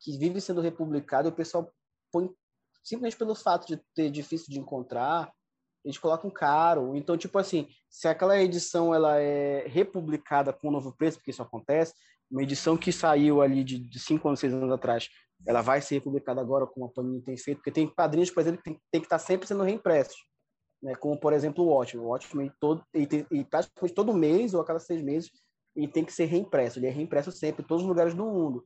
que vive sendo republicado, o pessoal põe simplesmente pelo fato de ter difícil de encontrar, eles colocam caro. Então, tipo assim, se aquela edição ela é republicada com um novo preço, porque isso acontece, uma edição que saiu ali de 5 anos, 6 anos atrás, ela vai ser republicada agora, como a Panini tem feito, porque tem quadrinhos, por exemplo, que tem, tem que estar sempre sendo reimpressos né? como por exemplo o Watchmen. O Watchmen todo, e, e praticamente todo mês ou a cada seis meses ele tem que ser reimpresso. Ele é reimpresso sempre em todos os lugares do mundo.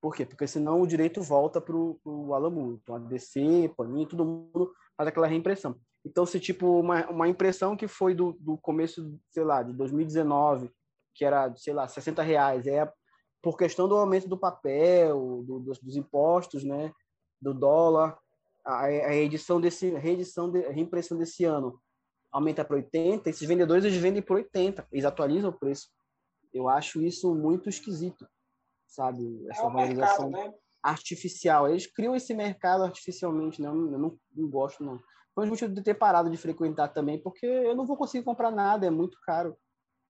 Por quê? Porque senão o direito volta para o Alamu. Então a DC, Panini, todo mundo faz aquela reimpressão. Então se tipo uma, uma impressão que foi do, do começo, sei lá, de 2019, que era, sei lá, 60 reais, é por questão do aumento do papel, do, dos, dos impostos, né, do dólar, a, edição desse, reedição, de, reimpressão desse ano aumenta para 80, esses vendedores eles vendem por 80, eles atualizam o preço. Eu acho isso muito esquisito, sabe? Essa é valorização. Mercado, né? artificial. Eles criam esse mercado artificialmente, né? Eu não, eu não, não gosto, não. Foi um motivo de ter parado de frequentar também, porque eu não vou conseguir comprar nada, é muito caro.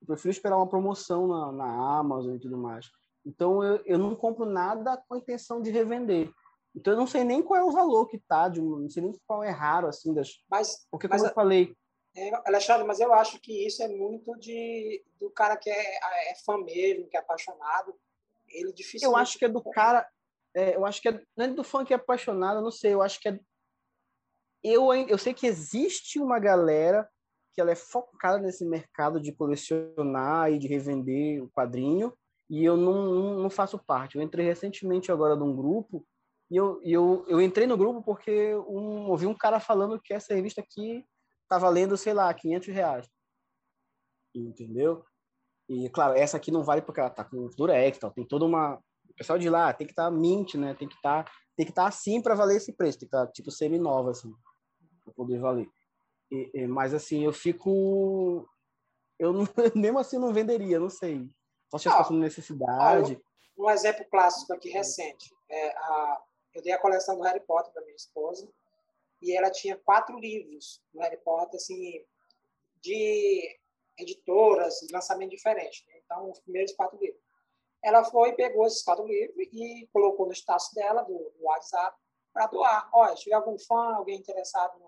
Eu prefiro esperar uma promoção na, na Amazon e tudo mais. Então, eu, eu não compro nada com a intenção de revender. Então, eu não sei nem qual é o valor que tá, de, não sei nem qual é raro, assim, das... Mas, porque, mas, como eu falei... É, Alexandre, mas eu acho que isso é muito de, do cara que é, é fã mesmo, que é apaixonado. Ele dificilmente... Eu acho que é do cara... É, eu acho que é, não é do fã que é apaixonado, não sei, eu acho que é... Eu, eu sei que existe uma galera que ela é focada nesse mercado de colecionar e de revender o quadrinho, e eu não, não, não faço parte. Eu entrei recentemente agora num grupo, e eu, eu, eu entrei no grupo porque um, ouvi um cara falando que essa revista aqui tá valendo, sei lá, 500 reais. Entendeu? E, claro, essa aqui não vale porque ela tá com durex, tal, tem toda uma... O pessoal de lá tem que estar tá mint, né? Tem que estar tá, tem que estar tá assim para valer esse preço, tem que estar, tá, tipo, semi-nova, assim, para poder valer. E, e, mas assim, eu fico. Eu não, mesmo assim não venderia, não sei. Só se eu passando necessidade. um exemplo clássico aqui recente. É a, eu dei a coleção do Harry Potter para minha esposa e ela tinha quatro livros do Harry Potter, assim, de editoras, lançamento diferente. Né? Então, os primeiros quatro livros. Ela foi, pegou esses quatro livros e colocou no status dela, do, do WhatsApp, para doar. Olha, se tiver algum fã, alguém interessado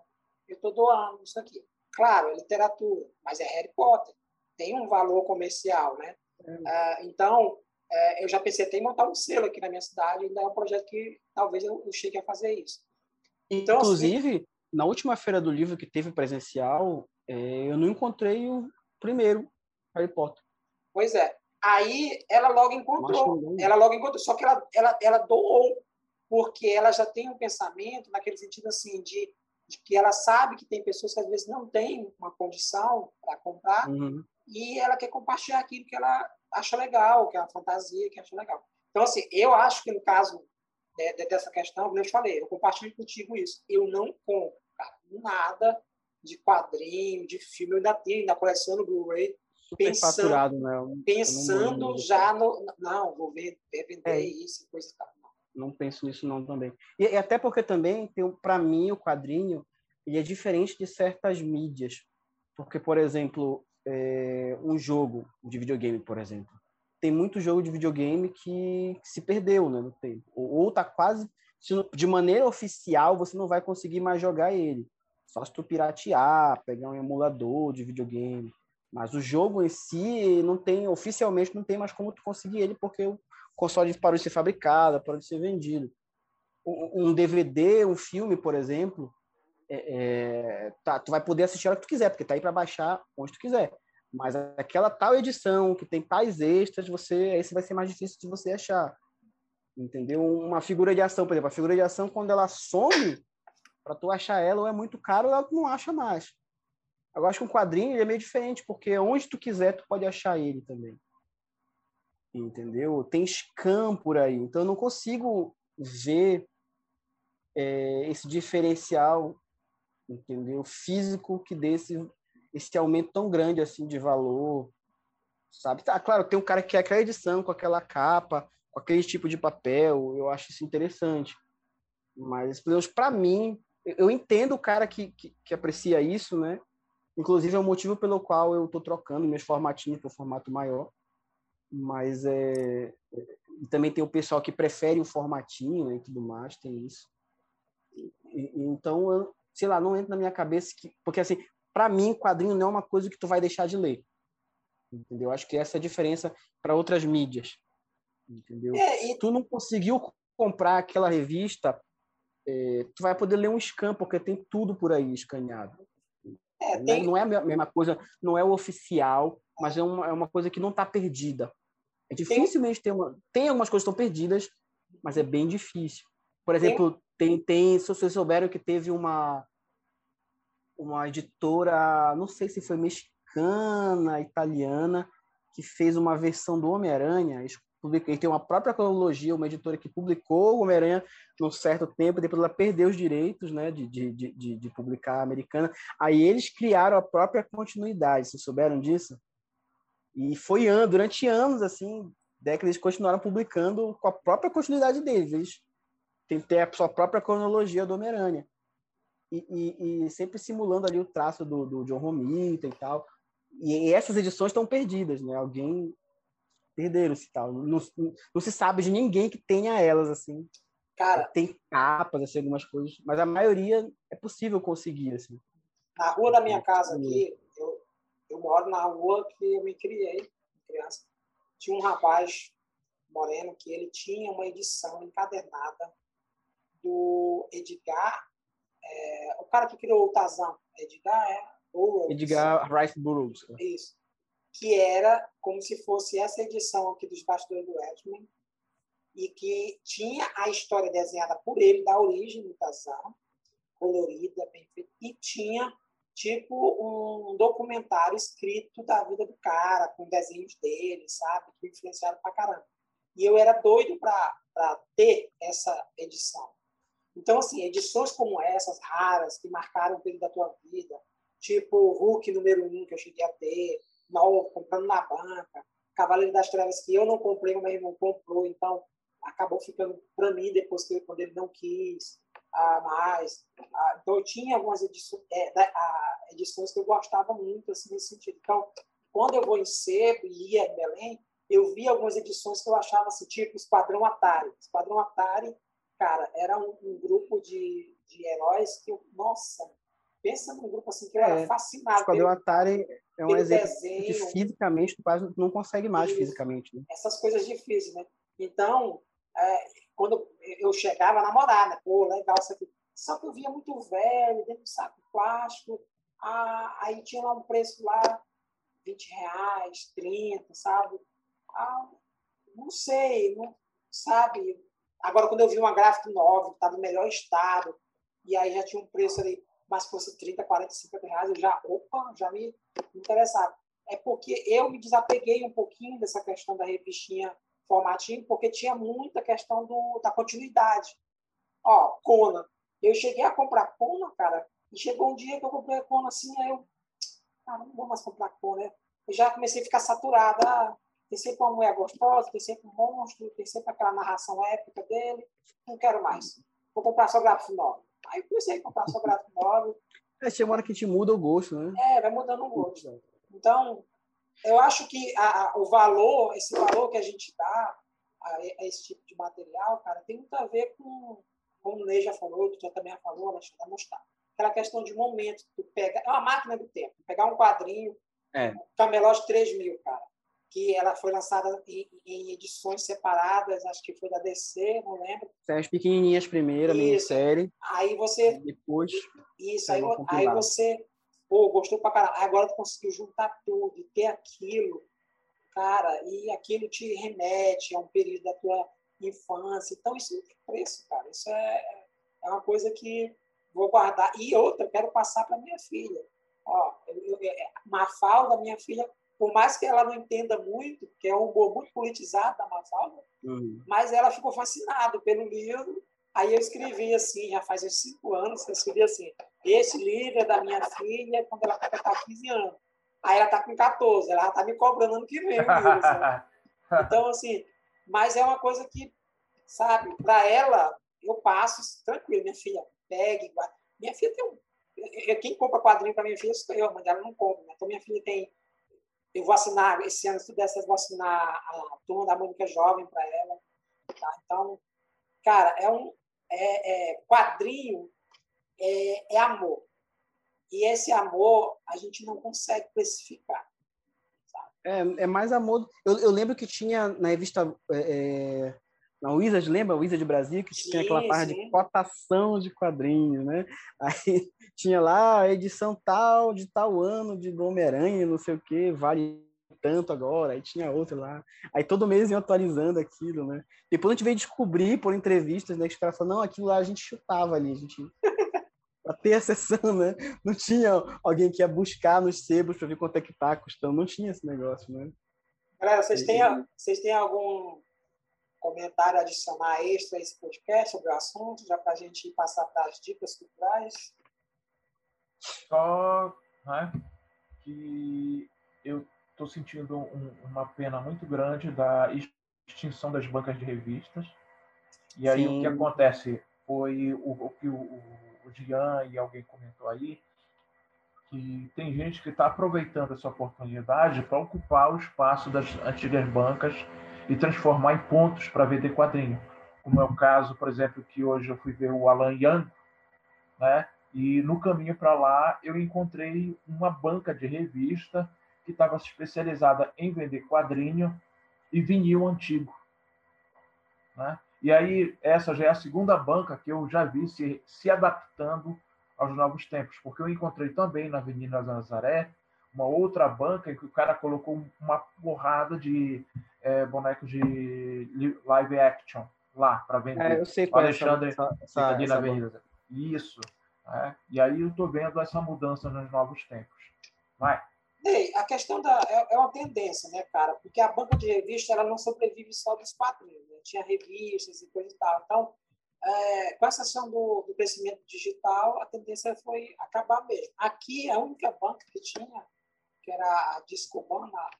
eu estou doando isso aqui. Claro, é literatura, mas é Harry Potter. Tem um valor comercial, né? Uh, então, uh, eu já pensei até em montar um selo aqui na minha cidade, ainda é um projeto que talvez eu, eu chegue a fazer isso. Então, assim, Inclusive, assim, na última feira do livro que teve presencial, é, eu não encontrei o primeiro Harry Potter. Pois é. Aí ela logo encontrou. Ela logo encontrou, só que ela, ela, ela doou, porque ela já tem um pensamento naquele sentido assim de de que ela sabe que tem pessoas que às vezes não têm uma condição para comprar uhum. e ela quer compartilhar aquilo que ela acha legal, que é uma fantasia, que acha legal. Então, assim, eu acho que no caso né, dessa questão, como eu te falei, eu compartilho contigo isso. Eu não compro, cara, nada de quadrinho, de filme, eu ainda tenho, ainda coleciono Blu-ray, pensando, né? pensando já no... Não, vou ver, vender é. isso, coisa e tal não penso nisso não também. E, e até porque também para mim o quadrinho ele é diferente de certas mídias, porque por exemplo é, um jogo de videogame, por exemplo, tem muito jogo de videogame que, que se perdeu, né, no tempo, ou, ou tá quase de maneira oficial você não vai conseguir mais jogar ele, só se tu piratear, pegar um emulador de videogame. Mas o jogo em si não tem, oficialmente não tem mais como tu conseguir ele, porque o console parou de ser fabricado, parou de ser vendido. Um DVD, um filme, por exemplo, é, é, tá, tu vai poder assistir a hora que tu quiser, porque tá aí para baixar onde tu quiser. Mas aquela tal edição que tem tais extras, você, esse vai ser mais difícil de você achar. Entendeu? Uma figura de ação, por exemplo, a figura de ação, quando ela some, para tu achar ela, ou é muito caro, ou ela não acha mais. Agora, acho que um quadrinho é meio diferente, porque onde tu quiser, tu pode achar ele também entendeu? Tem scam por aí, então eu não consigo ver é, esse diferencial, entendeu? Físico que dê esse, aumento tão grande assim de valor, sabe? Tá, claro, tem um cara que quer aquela edição com aquela capa, com aquele tipo de papel, eu acho isso interessante. Mas, pelo menos para mim, eu entendo o cara que, que, que, aprecia isso, né? Inclusive é o motivo pelo qual eu estou trocando meus formatinhos para o formato maior mas é, também tem o pessoal que prefere o formatinho né, e tudo mais, tem isso. E, então, eu, sei lá, não entra na minha cabeça que. Porque, assim, para mim, quadrinho não é uma coisa que tu vai deixar de ler. Entendeu? Acho que essa é a diferença para outras mídias. Entendeu? É, e... Tu não conseguiu comprar aquela revista, é, tu vai poder ler um scan, porque tem tudo por aí escaneado. É, tem... Não é a mesma coisa, não é o oficial, mas é uma, é uma coisa que não está perdida. É dificilmente tem uma. Tem algumas coisas que estão perdidas, mas é bem difícil. Por exemplo, tem, tem se vocês souberam que teve uma uma editora, não sei se foi mexicana, italiana, que fez uma versão do Homem-Aranha. Ele tem uma própria cronologia, uma editora que publicou o Homem-Aranha num certo tempo, depois ela perdeu os direitos né, de, de, de, de publicar a americana. Aí eles criaram a própria continuidade. Vocês souberam disso? E foi durante anos, assim, décadas, eles continuaram publicando com a própria continuidade deles. Eles que ter a sua própria cronologia do Homem-Aranha. E, e, e, sempre simulando ali o traço do, do John Romita e tal. E, e essas edições estão perdidas, né? Alguém perderam-se tal. Não, não, não, se sabe de ninguém que tenha elas assim. Cara, tem capas, assim, algumas coisas, mas a maioria é possível conseguir, assim. Na rua da minha casa aqui, eu, eu moro na rua que eu me criei, criança. Tinha um rapaz moreno que ele tinha uma edição encadernada do Edgar, é, o cara que criou o Tazan, Edgar é Burroughs. Edgar Rice Burroughs. Isso. Que era como se fosse essa edição aqui dos Bastidores do Edmund, e que tinha a história desenhada por ele, da origem do Tazan, colorida, bem feita, e tinha tipo um documentário escrito da vida do cara, com desenhos dele, sabe? Que influenciaram pra caramba. E eu era doido para ter essa edição. Então, assim, edições como essas, raras, que marcaram o período da tua vida, tipo Hulk número um, que eu cheguei a ter, novo, comprando na banca, Cavaleiro das Trevas, que eu não comprei, o meu irmão comprou, então acabou ficando para mim depois que quando ele não quis ah, mais. Ah, então, eu tinha algumas edições, é, ah, edições que eu gostava muito, assim, nesse sentido. Então, quando eu vou em Seco e ia em Belém, eu vi algumas edições que eu achava assim, tipo Esquadrão Atari. Esquadrão Atari, cara, era um, um grupo de, de heróis que eu, nossa, pensa num grupo assim que eu era é, fascinado. Esquadrão pelo, Atari é um exemplo desenho, que fisicamente tu quase não consegue mais isso, fisicamente. Né? Essas coisas difíceis, né? Então, é, quando eu chegava a namorar, né? Pô, legal isso aqui. Só que eu via muito velho, dentro do saco plástico. Ah, aí tinha lá um preço lá, 20 reais, 30, sabe? Ah, não sei, não, sabe? Agora, quando eu vi uma gráfica nova, que está no melhor estado, e aí já tinha um preço ali, mas fosse 30, 40, 50 reais, eu já, opa, já me interessava. É porque eu me desapeguei um pouquinho dessa questão da revistinha formatinho, porque tinha muita questão do, da continuidade. Ó, Conan. Eu cheguei a comprar Conan, cara, e chegou um dia que eu comprei a Conan assim, aí eu, cara, não vou mais comprar Conan. Eu já comecei a ficar saturada. Ah, tem sempre uma mulher gostosa, tem sempre um monstro, tem sempre aquela narração épica dele. Não quero mais. Vou comprar só gráfico novo. Aí eu comecei a comprar só gráfico novo. É, chega uma hora que a gente muda o gosto, né? É, vai mudando o gosto. Então, eu acho que a, a, o valor, esse valor que a gente dá a, a, esse tipo de material, cara, tem muito a ver com, como o Ney já falou, tu já também falou, deixa eu mostrar. Aquela questão de momento, tu pega, é uma máquina do tempo, pegar um quadrinho, é. Camelot 3000, cara que ela foi lançada em, em, edições separadas, acho que foi da DC, não lembro. As pequenininhas primeiro, minissérie. Aí você... Depois... Isso, aí, aí você... Pô, gostou pra caralho. Agora tu conseguiu juntar tudo e ter aquilo, cara, e aquilo te remete a um período da tua infância. Então, isso não tem preço, cara. Isso é, é uma coisa que vou guardar. E outra, quero passar para minha filha. Ó, eu, eu, é, Mafalda, minha filha, por mais que ela não entenda muito, que é um humor muito politizado da Mafalda, uhum. mas ela ficou fascinada pelo livro. Aí eu escrevi assim, já faz uns cinco anos, eu escrevi assim, esse livro é da minha filha quando ela completar 15 anos. Aí ela está com 14, ela está me cobrando ano que vem. então, assim, mas é uma coisa que, sabe, para ela, eu passo tranquilo, minha filha, pegue, minha filha tem um. Quem compra quadrinho para minha filha sou eu, mas ela não compra. Né? Então, minha filha tem eu vou assinar, esse ano, se tudo eu vou assinar a turma da Mônica Jovem para ela. Tá? Então, cara, é um é, é, quadrinho é, é, amor. E esse amor a gente não consegue classificar. É, é mais amor. Eu, eu lembro que tinha na revista é, é na Wizard, lembra? Wizard Brasil, que tinha aquela parte de cotação de quadrinhos, né? Aí tinha lá a edição tal, de tal ano, de Homem-Aranha, não sei o que, vale tanto agora, aí tinha outra lá. Aí todo mês iam atualizando aquilo, né? Depois a gente veio descobrir por entrevistas, né? Que os caras falaram, não, aquilo lá a gente chutava ali, a gente... pra ter a sessão, né? Não tinha alguém que ia buscar nos sebos para ver quanto é que tá custando, não tinha esse negócio, né? Galera, vocês têm, vocês têm algum comentário adicionar extra a esse podcast sobre o assunto, já para a gente passar para as dicas culturais? Só né, que eu estou sentindo um, uma pena muito grande da extinção das bancas de revistas. E aí Sim. o que acontece foi o, o que o, o Jean e alguém comentou aí, que tem gente que está aproveitando essa oportunidade para ocupar o espaço das antigas bancas e transformar em pontos para vender quadrinho. Como é o caso, por exemplo, que hoje eu fui ver o Alan Young, né? E no caminho para lá eu encontrei uma banca de revista que estava especializada em vender quadrinho e vinil antigo. Né? E aí essa já é a segunda banca que eu já vi se, se adaptando aos novos tempos, porque eu encontrei também na Avenida Nazaré uma outra banca em que o cara colocou uma porrada de é, bonecos de live action lá para vender. É, eu sei qual o Alexandre é essa, essa, ali na Avenida. Isso. É. E aí eu estou vendo essa mudança nos novos tempos. Vai. Ei, a questão da é, é, uma tendência, né, cara? Porque a banca de revista ela não sobrevive só dos quadrinhos, né? tinha revistas e coisa e tal. Então, é, com essa ação do, do, crescimento digital, a tendência foi acabar mesmo. Aqui, a única banca que tinha, que era a Discoban, na, na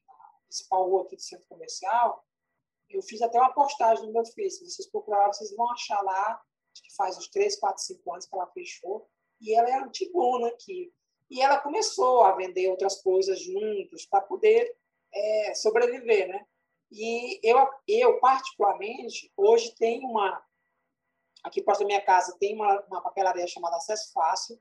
principal rua aqui do centro comercial, eu fiz até uma postagem no meu Facebook. Vocês procuraram, vocês vão achar lá, que faz uns 3, 4, 5 anos que ela fechou. E ela é antigona aqui. E ela começou a vender outras coisas juntos para poder é, sobreviver, né? E eu, eu, particularmente, hoje tenho uma... Aqui perto da minha casa tem uma, uma papelaria chamada Acesso Fácil,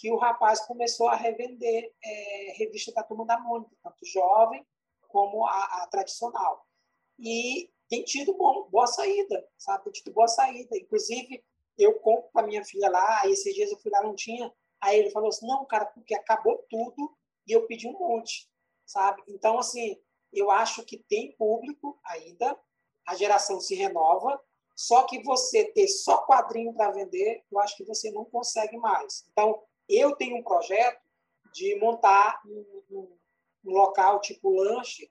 que o rapaz começou a revender é, revista da Turma da Mônica, tanto jovem como a, a tradicional. E tem tido bom, boa saída, sabe? Tem tido boa saída. Inclusive, eu compro para minha filha lá, aí esses dias eu fui lá, não tinha. Aí ele falou assim, não, cara, porque acabou tudo e eu pedi um monte, sabe? Então, assim, eu acho que tem público ainda, a geração se renova, só que você ter só quadrinho para vender, eu acho que você não consegue mais. Então, eu tenho um projeto de montar um, um, um local tipo lanche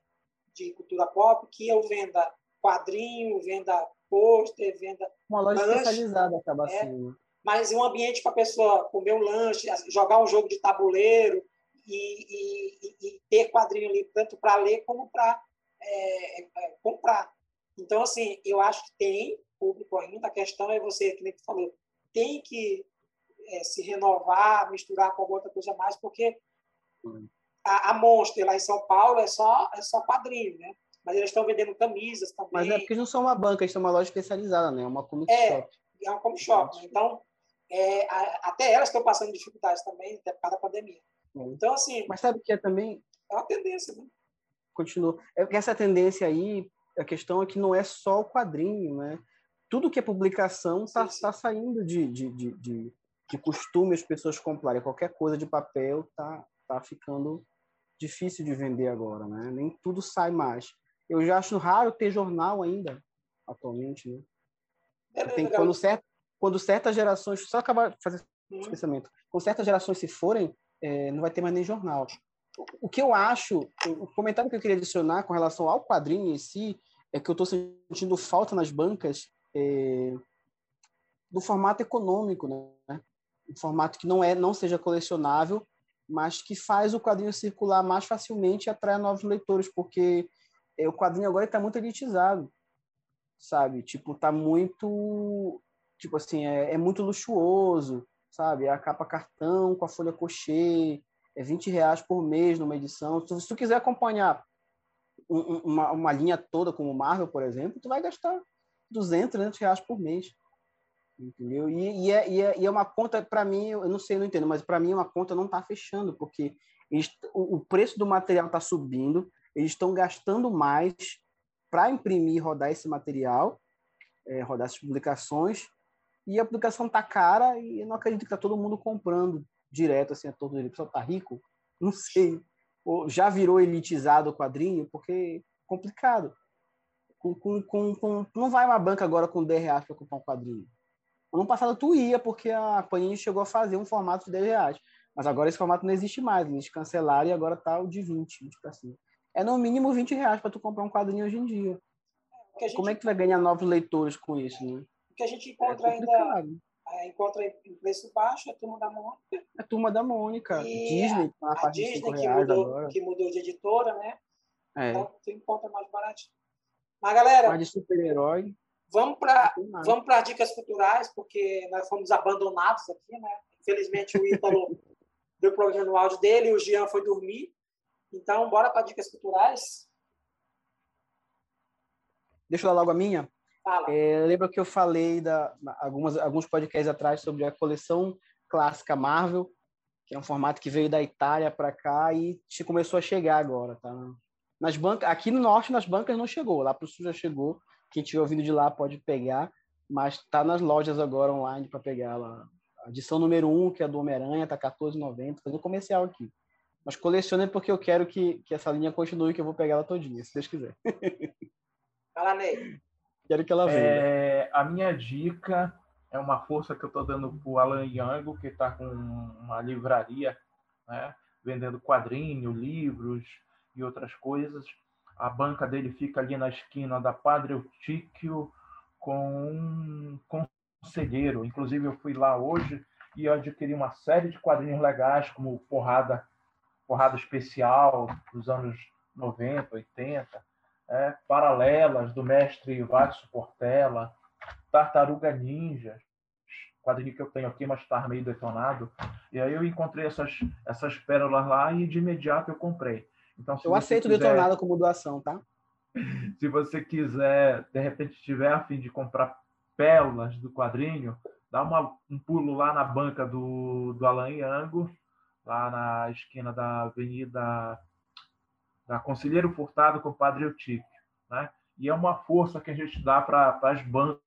de cultura pop que eu venda quadrinho, venda pôster, venda. Uma loja lanche, especializada acaba é, assim. Mas um ambiente para a pessoa comer um lanche, jogar um jogo de tabuleiro e, e, e ter quadrinho ali, tanto para ler como para é, é, comprar. Então, assim, eu acho que tem público ainda. A questão é você, que nem tu falou, tem que é, se renovar, misturar com outra coisa mais, porque a, a Monster lá em São Paulo é só, é só quadrinho, né? mas eles estão vendendo camisas também. Mas é porque eles não são uma banca, eles são uma loja especializada, né? É uma comic é, shop. É uma comic shop. Né? Então, é, a, até elas estão passando dificuldades também, até por causa da pandemia. É. Então, assim... Mas sabe o que é também... É uma tendência, né? Continua. É porque essa tendência aí, a questão é que não é só o quadrinho, né? Tudo que é publicação está tá saindo de, de, de, de, de costume as pessoas comprarem. Qualquer coisa de papel tá, tá ficando difícil de vender agora, né? Nem tudo sai mais. Eu já acho raro ter jornal ainda, atualmente, né? É, Tem, quando, certo, quando certas gerações, só acabar fazer esse uhum. pensamento, quando certas gerações se forem, é, não vai ter mais nem jornal. O que eu acho, o comentário que eu queria adicionar com relação ao quadrinho em si, é que eu estou sentindo falta nas bancas é, do formato econômico, né? Um formato que não é, não seja colecionável, mas que faz o quadrinho circular mais facilmente e atrai novos leitores, porque é, o quadrinho agora está muito elitizado, sabe? Tipo, tá muito, tipo assim, é, é, muito luxuoso, sabe? É a capa cartão com a folha cochê, é 20 reais por mês numa edição. Se tu quiser acompanhar um, uma, uma linha toda como Marvel, por exemplo, tu vai gastar 200, 300 reais por mês. Entendeu? E, e, é, e, é, e é uma conta, para mim, eu não sei, não entendo, mas para mim uma conta não está fechando, porque eles, o, o preço do material está subindo, eles estão gastando mais para imprimir rodar esse material, é, rodar essas publicações, e a publicação tá cara e eu não acredito que tá todo mundo comprando direto, assim, a todo ele. O pessoal tá rico? Não sei. Ou já virou elitizado o quadrinho? Porque é complicado. Com, com, com, com, não vai uma banca agora com 10 reais para comprar um quadrinho. Ano passado tu ia, porque a Panini chegou a fazer um formato de 10 reais. Mas agora esse formato não existe mais. Eles cancelaram e agora tá o de 20, 20 para cima é no mínimo 20 reais para tu comprar um quadrinho hoje em dia. Gente... Como é que tu vai ganhar novos leitores com isso, né? O que a gente encontra é ainda é, encontra em preço baixo a turma da Mônica. A turma da Mônica. E Disney, a, a Disney que mudou, que mudou de editora, né? É. Então tu encontra mais barato. Mas galera. Mais de super-herói. Vamos para vamos para dicas culturais, porque nós fomos abandonados aqui, né? Infelizmente o Ítalo deu problema no áudio dele e o Jean foi dormir. Então, bora para dicas culturais. Deixa eu dar logo a minha. É, lembra que eu falei da algumas alguns podcasts atrás sobre a coleção clássica Marvel, que é um formato que veio da Itália para cá e começou a chegar agora, tá? Nas bancas, aqui no norte nas bancas não chegou, lá para o sul já chegou. Quem tiver ouvindo de lá pode pegar, mas está nas lojas agora online para pegar lá. A edição número 1, um, que é do Homem-Aranha, tá 14,90, fazendo comercial aqui. Mas colecione porque eu quero que, que essa linha continue, que eu vou pegar ela todinha, se Deus quiser. Fala, Ney. Quero que ela venha. É, a minha dica é uma força que eu estou dando para o Alan Yango, que está com uma livraria, né, vendendo quadrinhos, livros e outras coisas. A banca dele fica ali na esquina da Padre Eutíquio com um conselheiro. Inclusive, eu fui lá hoje e adquiri uma série de quadrinhos legais, como Porrada, Porrada Especial dos anos 90, 80, é, Paralelas, do mestre Vatsu Portela, Tartaruga Ninja, quadrinho que eu tenho aqui, mas está meio detonado. E aí eu encontrei essas, essas pérolas lá e de imediato eu comprei. Então, eu aceito quiser, detonado como doação, tá? Se você quiser, de repente, tiver a fim de comprar pérolas do quadrinho, dá uma, um pulo lá na banca do, do Alan Yango, lá na esquina da Avenida da Conselheiro Furtado com o Padre Eutíquio. Né? E é uma força que a gente dá para as bancas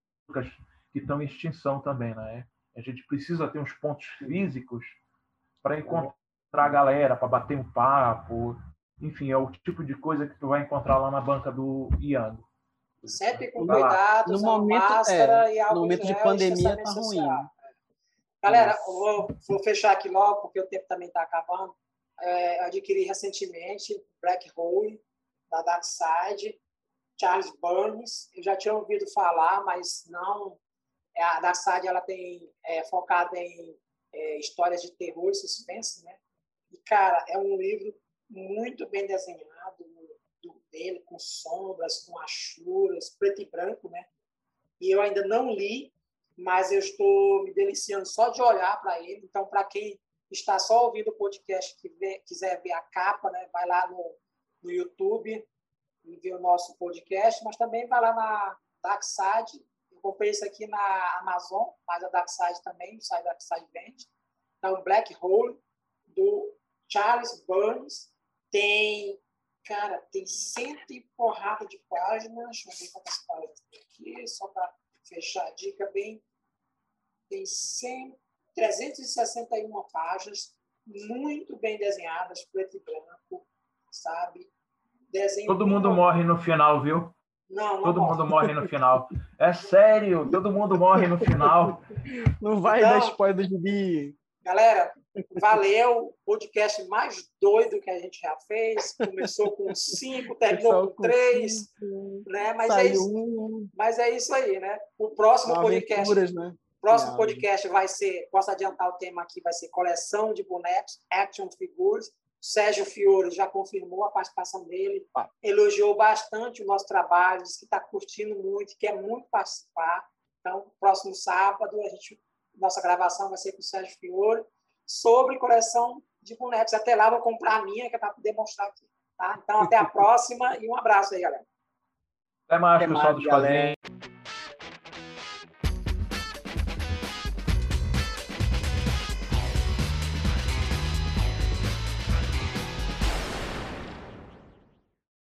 que estão em extinção também. Né? A gente precisa ter uns pontos físicos para encontrar a galera, para bater um papo, enfim, é o tipo de coisa que tu vai encontrar lá na banca do Iango. Sempre com cuidado, no momento, máscara é, e álcool No momento de pandemia tá ruim. Galera, vou, vou, fechar aqui logo, porque o tempo também está acabando. É, eu adquiri recentemente Black Hole, da Dark Side, Charles Burns. Eu já tinha ouvido falar, mas não... É, a Dark Side ela tem é, focada em é, histórias de terror e suspense, né? E, cara, é um livro muito bem desenhado do dele, com sombras, com achuras, preto e branco, né? E eu ainda não li, mas eu estou me deliciando só de olhar para ele. Então, para quem está só ouvindo o podcast que vê, quiser ver a capa, né, vai lá no, no YouTube e ver o nosso podcast, mas também vai lá na Darkside. Eu comprei isso aqui na Amazon, mas a Darkside também, o site Darkside vende. Então, Black Hole, do Charles Burns, tem, cara, tem cento e porrada de páginas. Deixa eu ver quantas páginas tem aqui, só para fechar a dica bem. Tem 100, 361 páginas, muito bem desenhadas, preto e branco, sabe? Desenho todo mundo bom. morre no final, viu? Não, não todo morre. mundo morre no final. É sério, todo mundo morre no final. Não vai então, dar spoiler do gibi. Galera, valeu. Podcast mais doido que a gente já fez. Começou com cinco, terminou com, três. né? Mas, é isso, mas é isso aí, né? O próximo podcast. Né? Próximo podcast vai ser, posso adiantar o tema aqui, vai ser coleção de bonecos, action figures. Sérgio Fiore já confirmou a participação dele, ah. elogiou bastante o nosso trabalho, disse que está curtindo muito, quer muito participar. Então, próximo sábado, a gente nossa gravação vai ser com o Sérgio Fiore, sobre coleção de bonecos. Até lá vou comprar a minha, que é para poder mostrar aqui. Tá? Então, até a próxima e um abraço aí, galera. Até mais, até pessoal mais, dos quadrinhos.